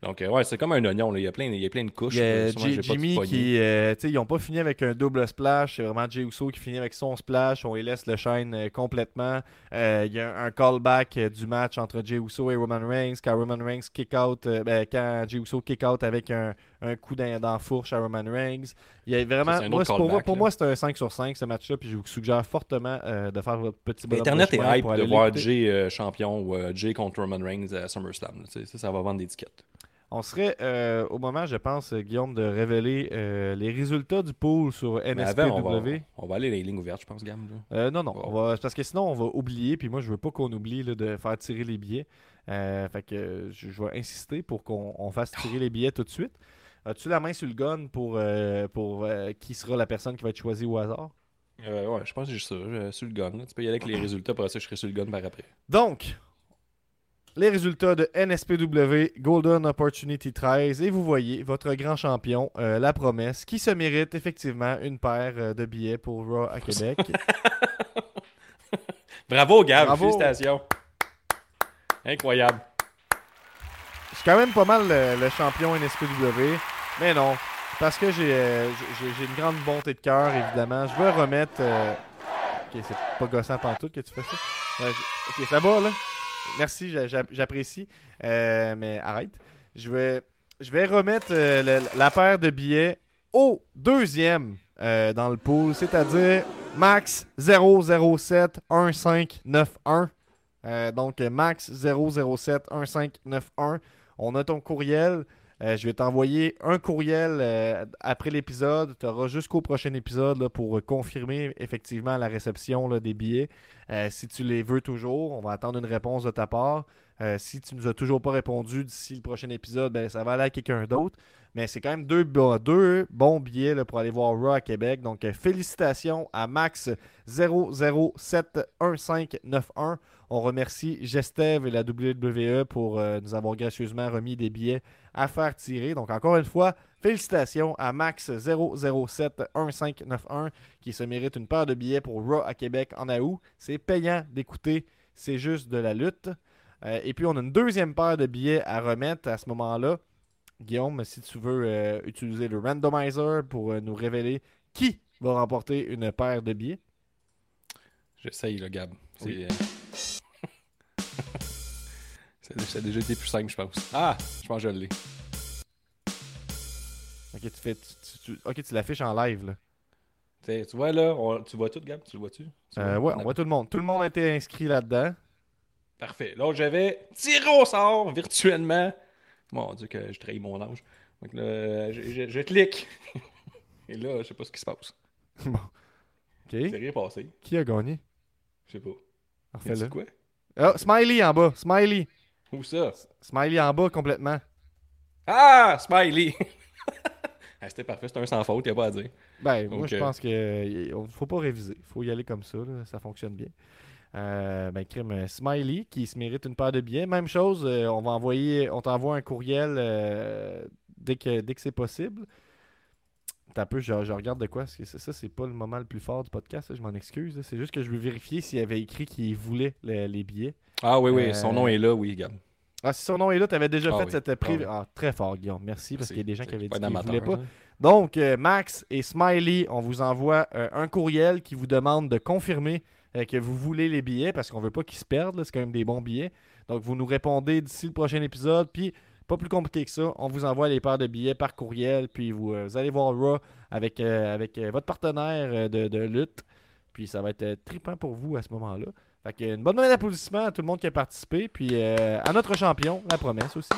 Donc, euh, ouais, c'est comme un oignon. là. Il, y a plein, il y a plein de couches. Il y a là. Souvent, J- j'ai pas tout Jimmy qui, euh, ils n'ont pas fini avec un double splash. C'est vraiment Jey Uso qui finit avec son splash. On les laisse le shine euh, complètement. Euh, Il y a un callback du match entre Jey Uso et Roman Reigns. Quand Roman Reigns kick out, euh, ben, quand Jey Uso kick out avec un, un coup dans, dans la fourche à Roman Reigns. Il y a vraiment, moi, pour, moi, pour moi, c'est un 5 sur 5 ce match-là. Puis je vous suggère fortement de faire votre petit bonhomme Internet est hype pour de voir. Jay champion ou Jay contre Roman Reigns à SummerSlam. Ça, ça va vendre des tickets. On serait euh, au moment, je pense, Guillaume, de révéler euh, les résultats du pool sur NSPW. avant, on va, on va aller les lignes ouvertes, je pense, Gam. Euh, non, non. Wow. on va- parce que sinon, on va oublier. Puis moi, je veux pas qu'on oublie là, de faire tirer les billets. Fait que je, je vais insister pour qu'on on fasse tirer les billets tout de suite. As-tu la main sur le gun pour, pour qui sera la personne qui va être choisie au hasard? Ouais, je pense que j'ai ça. sur le gun. là. Tu peux y aller avec les résultats, pour ça, je serai sur le gun par après. Donc, les résultats de NSPW Golden Opportunity 13. Et vous voyez votre grand champion, euh, La Promesse, qui se mérite effectivement une paire euh, de billets pour Raw à Québec. Bravo, Gab. Bravo. Félicitations. Incroyable. Je suis quand même pas mal le, le champion NSPW, mais non. Parce que j'ai euh, une grande bonté de cœur, évidemment. Je veux remettre. euh, Ok, c'est pas gossant pantoute que tu fais ça. Ok, ça va, là. Merci, j'a- j'a- j'apprécie. Euh, mais arrête. Je vais, remettre euh, la paire de billets au deuxième euh, dans le pool, c'est-à-dire Max 0071591. Euh, donc, Max 0071591. On a ton courriel. Euh, je vais t'envoyer un courriel euh, après l'épisode. Tu auras jusqu'au prochain épisode pour confirmer effectivement la réception des billets. Euh, si tu les veux toujours, on va attendre une réponse de ta part. Si tu nous as toujours pas répondu d'ici le prochain épisode, ben, ça va aller à quelqu'un d'autre. Mais c'est quand même deux, bo- deux bons billets pour aller voir Raw à Québec. Donc, félicitations à Max 0071591. On remercie Gestev et la WWE pour nous avoir gracieusement remis des billets à faire tirer. Donc, encore une fois, félicitations à Max 0071591 qui se mérite une paire de billets pour Raw à Québec en août. C'est payant d'écouter, c'est juste de la lutte. Euh, et puis, on a une deuxième paire de billets à remettre à ce moment-là. Guillaume, si tu veux euh, utiliser le randomizer pour euh, nous révéler qui va remporter une paire de billets. J'essaye, le Gab. Oui. Ça, a déjà été plus simple, je pense. Ah, je pense que je l'ai. Ok, tu fais, tu, tu- tu- ok, tu l'affiches en live. Là. Tu vois là, on- tu vois tout, Gab? Tu le vois-tu? Tu Euh, vois? ouais, on voit tout le monde. Tout le monde a été inscrit là-dedans. Parfait. Là, j'avais tiré au sort virtuellement. Mon Dieu, que je trahis mon âge. Donc là, je, je- je clique. Et là, je sais pas ce qui se passe. bon. C'est Ok. rien passé. Qui a gagné? Je sais pas. Refais-le. C'est quoi? Ah, Smiley en bas. Smiley. Où ça? Smiley en bas complètement. Ah! Smiley! Ah, C'était parfait, c'était un sans faute, y a pas à dire. Ben, moi, je pense que faut pas réviser. faut y aller comme ça. là, Ça fonctionne bien. Euh, ben, crime, euh, Smiley qui se mérite une paire de billets. Même chose, euh, on va envoyer, on t'envoie un courriel euh, dès que, dès que c'est possible. t'as peu, je, je, regarde de quoi. Ça, ça c'est pas le moment le plus fort du podcast. je m'en excuse. C'est juste que je veux vérifier s'il avait écrit qu'il voulait les, billets. Ah oui, oui, son nom est là, oui, Gab. Ah, si son nom est là, tu avais déjà ah fait cette pré... Ah, très fort, Guillaume. Merci, parce qu'il y a des gens qui avaient dit qu'ils ne voulaient pas. Hein. Donc, euh, Max et Smiley, on vous envoie euh, un courriel qui vous demande de confirmer euh, que vous voulez les billets, parce qu'on veut pas qu'ils se perdent. C'est quand même des bons billets. Donc, vous nous répondez d'ici le prochain épisode. Puis, pas plus compliqué que ça. On vous envoie les paires de billets par courriel. Puis, vous, allez voir Raw avec, avec votre partenaire de, de, lutte. Puis, ça va être trippant pour vous à ce moment-là. Fait une bonne main d'applaudissement à tout le monde qui a participé. Puis euh, à notre champion, la promesse aussi.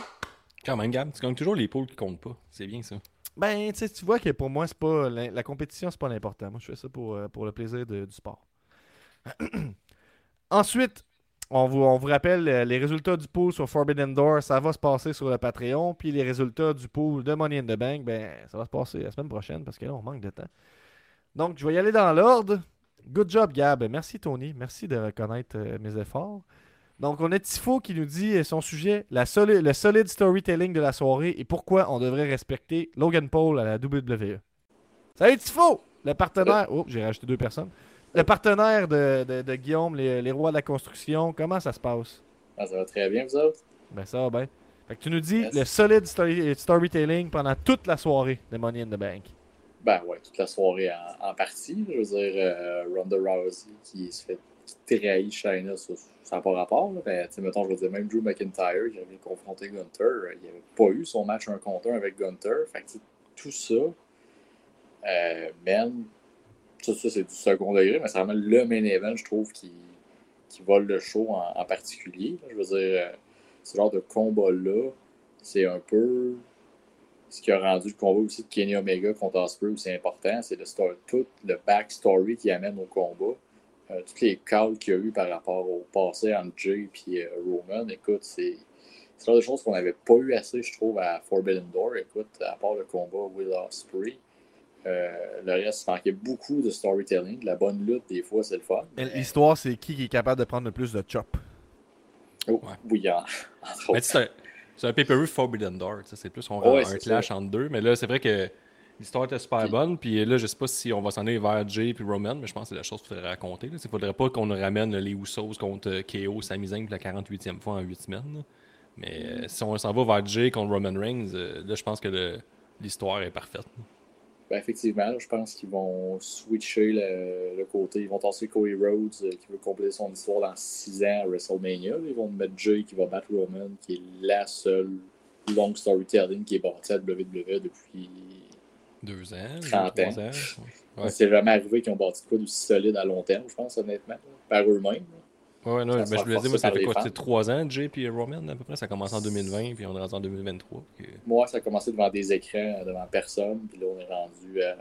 Quand même, Gab, tu gagnes toujours les pôles qui comptent pas. C'est bien ça. Ben, tu vois que pour moi, c'est pas la, compétition, c'est pas l'important. Moi, je fais ça pour, euh, pour le plaisir du sport. Ensuite, on vous, on vous rappelle euh, les résultats du pool sur Forbidden Door, ça va se passer sur le Patreon. Puis les résultats du pool de Money in the Bank, ben, ça va se passer la semaine prochaine parce que là, on manque de temps. Donc, je vais y aller dans l'ordre. Good job, Gab. Merci, Tony. Merci de reconnaître euh, mes efforts. Donc, on a Tifo qui nous dit euh, son sujet la le solide storytelling de la soirée et pourquoi on devrait respecter Logan Paul à la WWE. Salut, Tifo Le partenaire. Oh, j'ai rajouté deux personnes. Le partenaire de, Guillaume, les, rois de la construction. Comment ça se passe? Ah, Ça va très bien, vous autres? Ben, ça va bien. Fait que tu nous dis le solide storytelling pendant toute la soirée de Money in the Bank. Ben ouais, toute la soirée en, partie. Je veux dire, euh, Ronda Rousey qui se fait trahir China, ça n'a pas rapport. Là. Ben, mettons, je veux dire, même Drew McIntyre qui avait confronté Gunter, euh, il n'avait pas eu son match un contre un avec Gunter. Fait que, tout ça, euh, même, tout ça, c'est du second degré, mais c'est vraiment le main event, je trouve, qui, qui vole le show en, particulier. Je veux dire, euh, ce genre de combat-là, c'est un peu ce qui a rendu le combat aussi de Kenny Omega contre Osprey aussi important, c'est le story, tout le backstory qui amène au combat. Euh, toutes les calls qu'il y a eu par rapport au passé entre Jay et euh, Roman, écoute, c'est c'est genre de choses qu'on n'avait pas eu assez, je trouve, à Forbidden Door. Écoute, à part le combat Will Osprey, euh, le reste, il manquait beaucoup de storytelling. La bonne lutte, des fois, c'est le fun. L'histoire, c'est qui qui est capable de prendre le plus de chop. Oh, Oui, en, c'est un pay-per-view Forbidden Door. C'est plus on un clash entre deux. Mais là, c'est vrai que l'histoire était super bonne. Puis là, je sais pas si on va s'en aller vers Jay et Roman, mais je pense que c'est la chose qu'il faudrait raconter. Il ne faudrait pas qu'on ramène les Usos contre euh, KO, Sami Zayn pour la 48e fois en 8 semaines. Mais euh, si on s'en va vers Jay contre Roman Reigns, euh, là, je pense que l'histoire est parfaite. Ben, effectivement, je pense qu'ils vont switcher le, côté. Ils vont tasser Cody Rhodes euh, qui veut compléter son histoire dans 6 ans à WrestleMania. Ils vont mettre Jay qui va battre Roman, qui est la seule long storytelling qui est bâtie à WWE depuis. Deux ans, 30 ans. C'est jamais arrivé qu'ils ont bâti de quoi d'aussi solide à long terme, je pense, honnêtement, par eux-mêmes. Ouais, non, mais je voulais dire, moi, ça fait quoi, c'est trois ans, Jay et Roman, à peu près? Ça a commencé en 2020, puis on est rendu en 2023. Moi, ça a commencé devant des écrans, devant personne, puis là, on est rendu à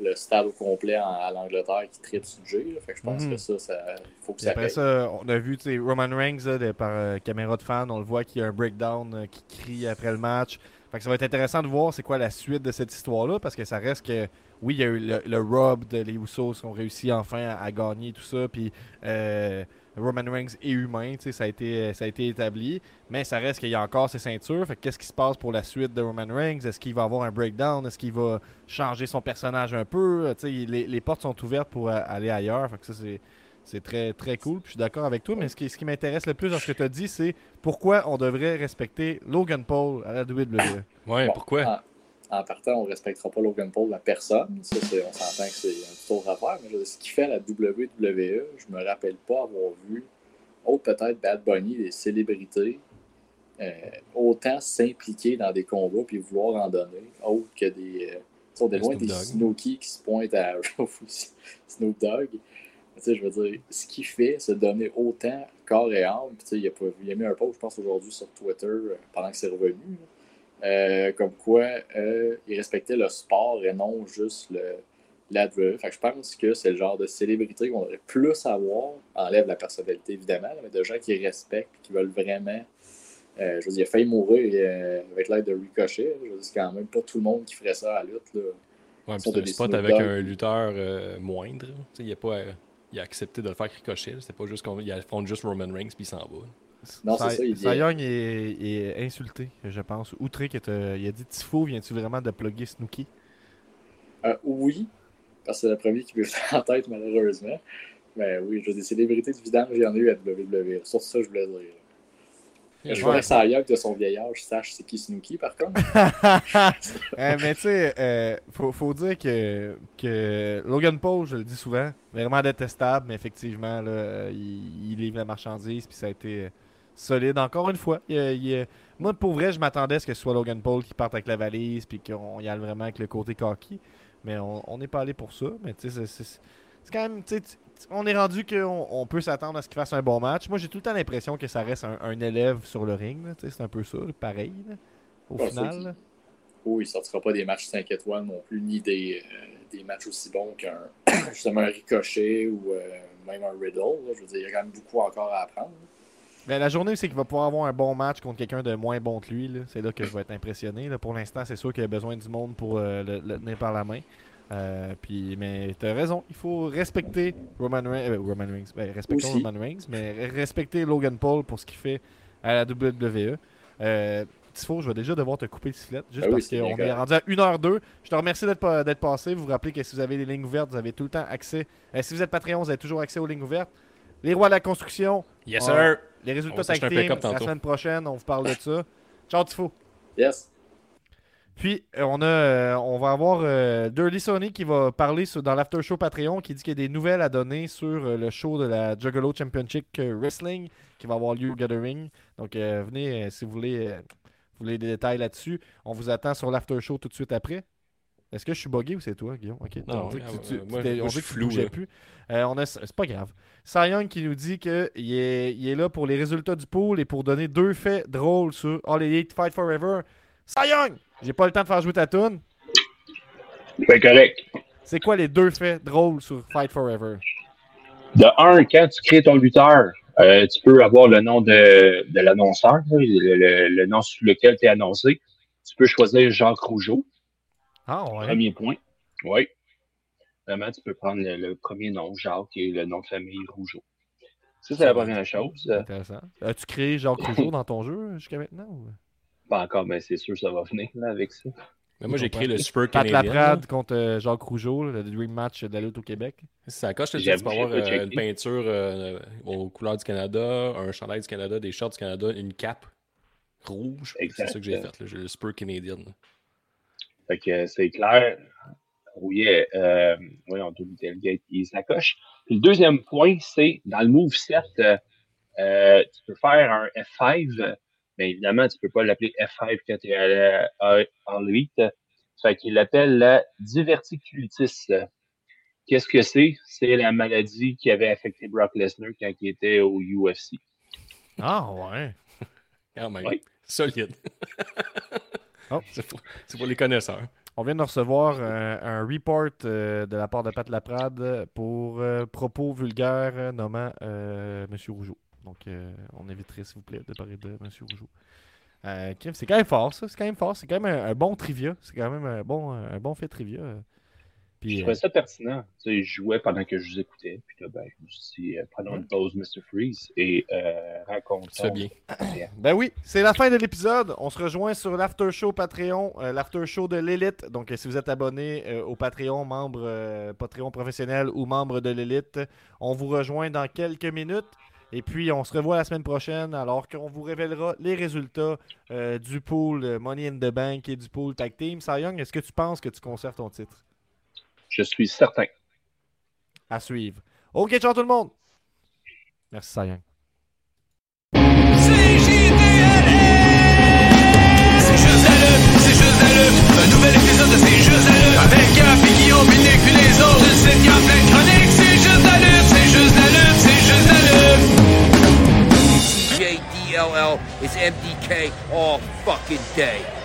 le stade au complet à l'Angleterre qui traite sur Jay. Fait que je pense mhm. que ça, ça faut que ça Après ça, on a vu Roman Reigns là, par euh, caméra de fan, on le voit qu'il y a un breakdown euh, qui crie après le match. Fait que ça va être intéressant de voir c'est quoi la suite de cette histoire-là, parce que ça reste que oui, il y a eu le, le Rob de les Usos qui ont réussi enfin à, gagner tout ça, puis euh, Roman Reigns est humain, ça a, été, ça a été établi, mais ça reste qu'il y a encore ses ceintures. qu'est-ce qui se passe pour la suite de Roman Reigns? Est-ce qu'il va avoir un breakdown? Est-ce qu'il va changer son personnage un peu? Les, les, portes sont ouvertes pour euh, aller ailleurs. Fait que ça, c'est, très, très cool. je suis d'accord avec toi, mais ce qui, ce qui m'intéresse le plus dans ce que tu as dit, c'est pourquoi on devrait respecter Logan Paul à la WWE. Ouais, pourquoi? En partant, on ne respectera pas Logan Paul, la personne. Ça, on s'entend que c'est un autre affaire. Mais ce qu'il fait à la WWE, je me rappelle pas avoir vu, autre peut-être Bad Bunny, des célébrités, euh, autant s'impliquer dans des combats puis vouloir en donner, autre que des. Euh, sont des loin des Snooki qui se pointent à Snoop Dogg. Tu sais, je veux dire, ce qu'il fait, c'est donner autant corps et âme. tu sais, il, a, il a mis un post, je pense, aujourd'hui sur Twitter euh, pendant que c'est revenu. Euh, comme quoi euh, il respectait le sport et non juste le, l'adverse. je pense que c'est le genre de célébrité qu'on devrait plus avoir. Enlève la personnalité, évidemment, mais de gens qui respectent qui veulent vraiment. Euh, je veux dire, il a failli mourir avec l'aide de Ricochet. Je veux dire, c'est quand même pas tout le monde qui ferait ça à la lutte. Là. Ouais, c'est un spot avec un lutteur moindre. Il a, pas, il a accepté de le faire Ricochet. C'est pas juste qu'il affronte juste Roman Reigns puis il s'en va. Non, c'est ça. Il Young est, est, insulté, je pense. Outré qu'il a dit Tifo, viens-tu vraiment de plugger Snooki? Euh, oui, parce que c'est le premier qui me vient en tête, malheureusement. Mais oui, je veux des célébrités du vidange, j'en ai eu à WWE. Sur ça, je voulais dire. Je voudrais que aille de son vieil âge sache c'est qui Snooki, par contre. Euh, mais tu sais, euh, faut, faut, dire que, que Logan Paul, je le dis souvent, vraiment détestable, mais effectivement, là, il, il livre la marchandise, puis ça a été solide. Encore une fois, il, moi, pour vrai, je m'attendais à ce que ce soit Logan Paul qui parte avec la valise, puis qu'on y aille vraiment avec le côté cocky. Mais on n'est pas allé pour ça. Mais tu sais, c'est quand même, on est rendu qu'on on peut s'attendre à ce qu'il fasse un bon match. Moi, j'ai tout le temps l'impression que ça reste un, élève sur le ring. C'est un peu ça, pareil, au final. Oui, il ne sortira pas des matchs 5 étoiles non plus, ni des, euh, des matchs aussi bons qu'un justement un ricochet ou euh, même un riddle. Je veux dire, il y a quand même beaucoup encore à apprendre. Mais la journée, c'est qu'il va pouvoir avoir un bon match contre quelqu'un de moins bon que lui. C'est là que je vais être impressionné. Pour l'instant, c'est sûr qu'il a besoin du monde pour euh, le, tenir par la main. Euh, puis, mais tu as raison, il faut respecter Roman, Reigns, euh, Roman Reigns. Ben, respectons Roman Reigns, mais respecter Logan Paul pour ce qu'il fait à la WWE. Euh, Tifo, je vais déjà devoir te couper le sifflet, juste ah parce qu'on est rendu à 1h02. Je te remercie d'être passé. Vous vous rappelez que si vous avez des lignes ouvertes, vous avez tout le temps accès. si vous êtes Patreon, vous avez toujours accès aux lignes ouvertes. Les rois de la construction. Yes, sir. Les résultats tag la semaine prochaine, on vous parle de ça. Ciao, Tifo. Yes. Puis, euh, on, a, euh, on va avoir euh, Dirty Sony qui va parler dans l'After Show Patreon, qui dit qu'il y a des nouvelles à donner sur le show de la Juggalo Championship Wrestling qui va avoir lieu au Gathering. Donc, venez si vous voulez, vous voulez des détails là-dessus. On vous attend sur l'After Show tout de suite après. Est-ce que je suis bugué ou c'est toi, Guillaume? Ok. Non, on dit que tu, moi, on dit flou. plus. on a, c'est pas grave. Cy qui nous dit qu'il est, il est là pour les résultats du pool et pour donner deux faits drôles sur All Elite Fight Forever. Cy j'ai pas le temps de faire jouer ta tune. C'est correct. C'est quoi les deux faits drôles sur Fight Forever? De un, quand tu crées ton lutteur, euh, tu peux avoir le nom de, de l'annonceur, le, nom sur lequel tu es annoncé. Tu peux choisir Jacques Rougeau. Ah ouais. Premier point. Oui. Vraiment, tu peux prendre le, premier nom, Jacques, et le nom de famille Rougeau. Ça, c'est la première chose. Intéressant. As-tu créé Jacques Rougeau dans ton jeu jusqu'à maintenant? Pas encore, mais c'est sûr que ça va venir avec ça. Mais moi, j'ai créé le Super Pat Laprade contre euh, Jacques Rougeau, le Dream Match de la lutte au Québec. Ça. Quand je te dis, tu peux avoir euh, une peinture euh, aux couleurs du Canada, un chandail du Canada, des shorts du Canada, une cape rouge. C'est ça que j'ai fait. J'ai le Super Canadian. Fait que c'est clair. Oui, euh, oui, on doit Gate et sa coche. Puis le deuxième point, c'est dans le move 7, tu peux faire un F5 mais évidemment, tu ne peux pas l'appeler F5 quand tu es en 8. Fait qu'il l'appelle la diverticulitis. Qu'est-ce que c'est? C'est la maladie qui avait affecté Brock Lesnar quand il était au UFC. Ah ouais. Ah, Solide. oh. C'est pour, les connaisseurs. On vient de recevoir euh, un report euh, de la part de Pat Laprade pour euh, propos vulgaires nommant M. Rougeau. Donc, euh, on éviterait, s'il vous plaît, de parler de M. Rougeau. Euh, c'est quand même fort, ça. C'est quand même fort. C'est quand même un, bon trivia. C'est quand même un bon, un bon fait trivia. Puis, je trouvais ça pertinent. Tu sais, je jouais pendant que je vous écoutais. Puis là, ben, je me suis dit, euh, prenons une pause, Mr. Freeze, et euh, racontons. bien. ben oui, c'est la fin de l'épisode. On se rejoint sur l'After Show Patreon, l'After Show de l'Élite. Donc, si vous êtes abonné au Patreon, membre Patreon professionnel ou membre de l'Élite, on vous rejoint dans quelques minutes. Et puis, on se revoit la semaine prochaine alors qu'on vous révélera les résultats euh, du pool euh, Money in the Bank et du pool Tag Team. Cy Young, est-ce que tu penses que tu conserves ton titre? Je suis certain. À suivre. OK, ciao tout le monde. Merci, à Un nouvel épisode de C'est juste Avec Gap et Guillaume, puis les autres. C'est plein de chroniques. C'est juste à C'est juste à C'est juste à JDLL is MDK all fucking day.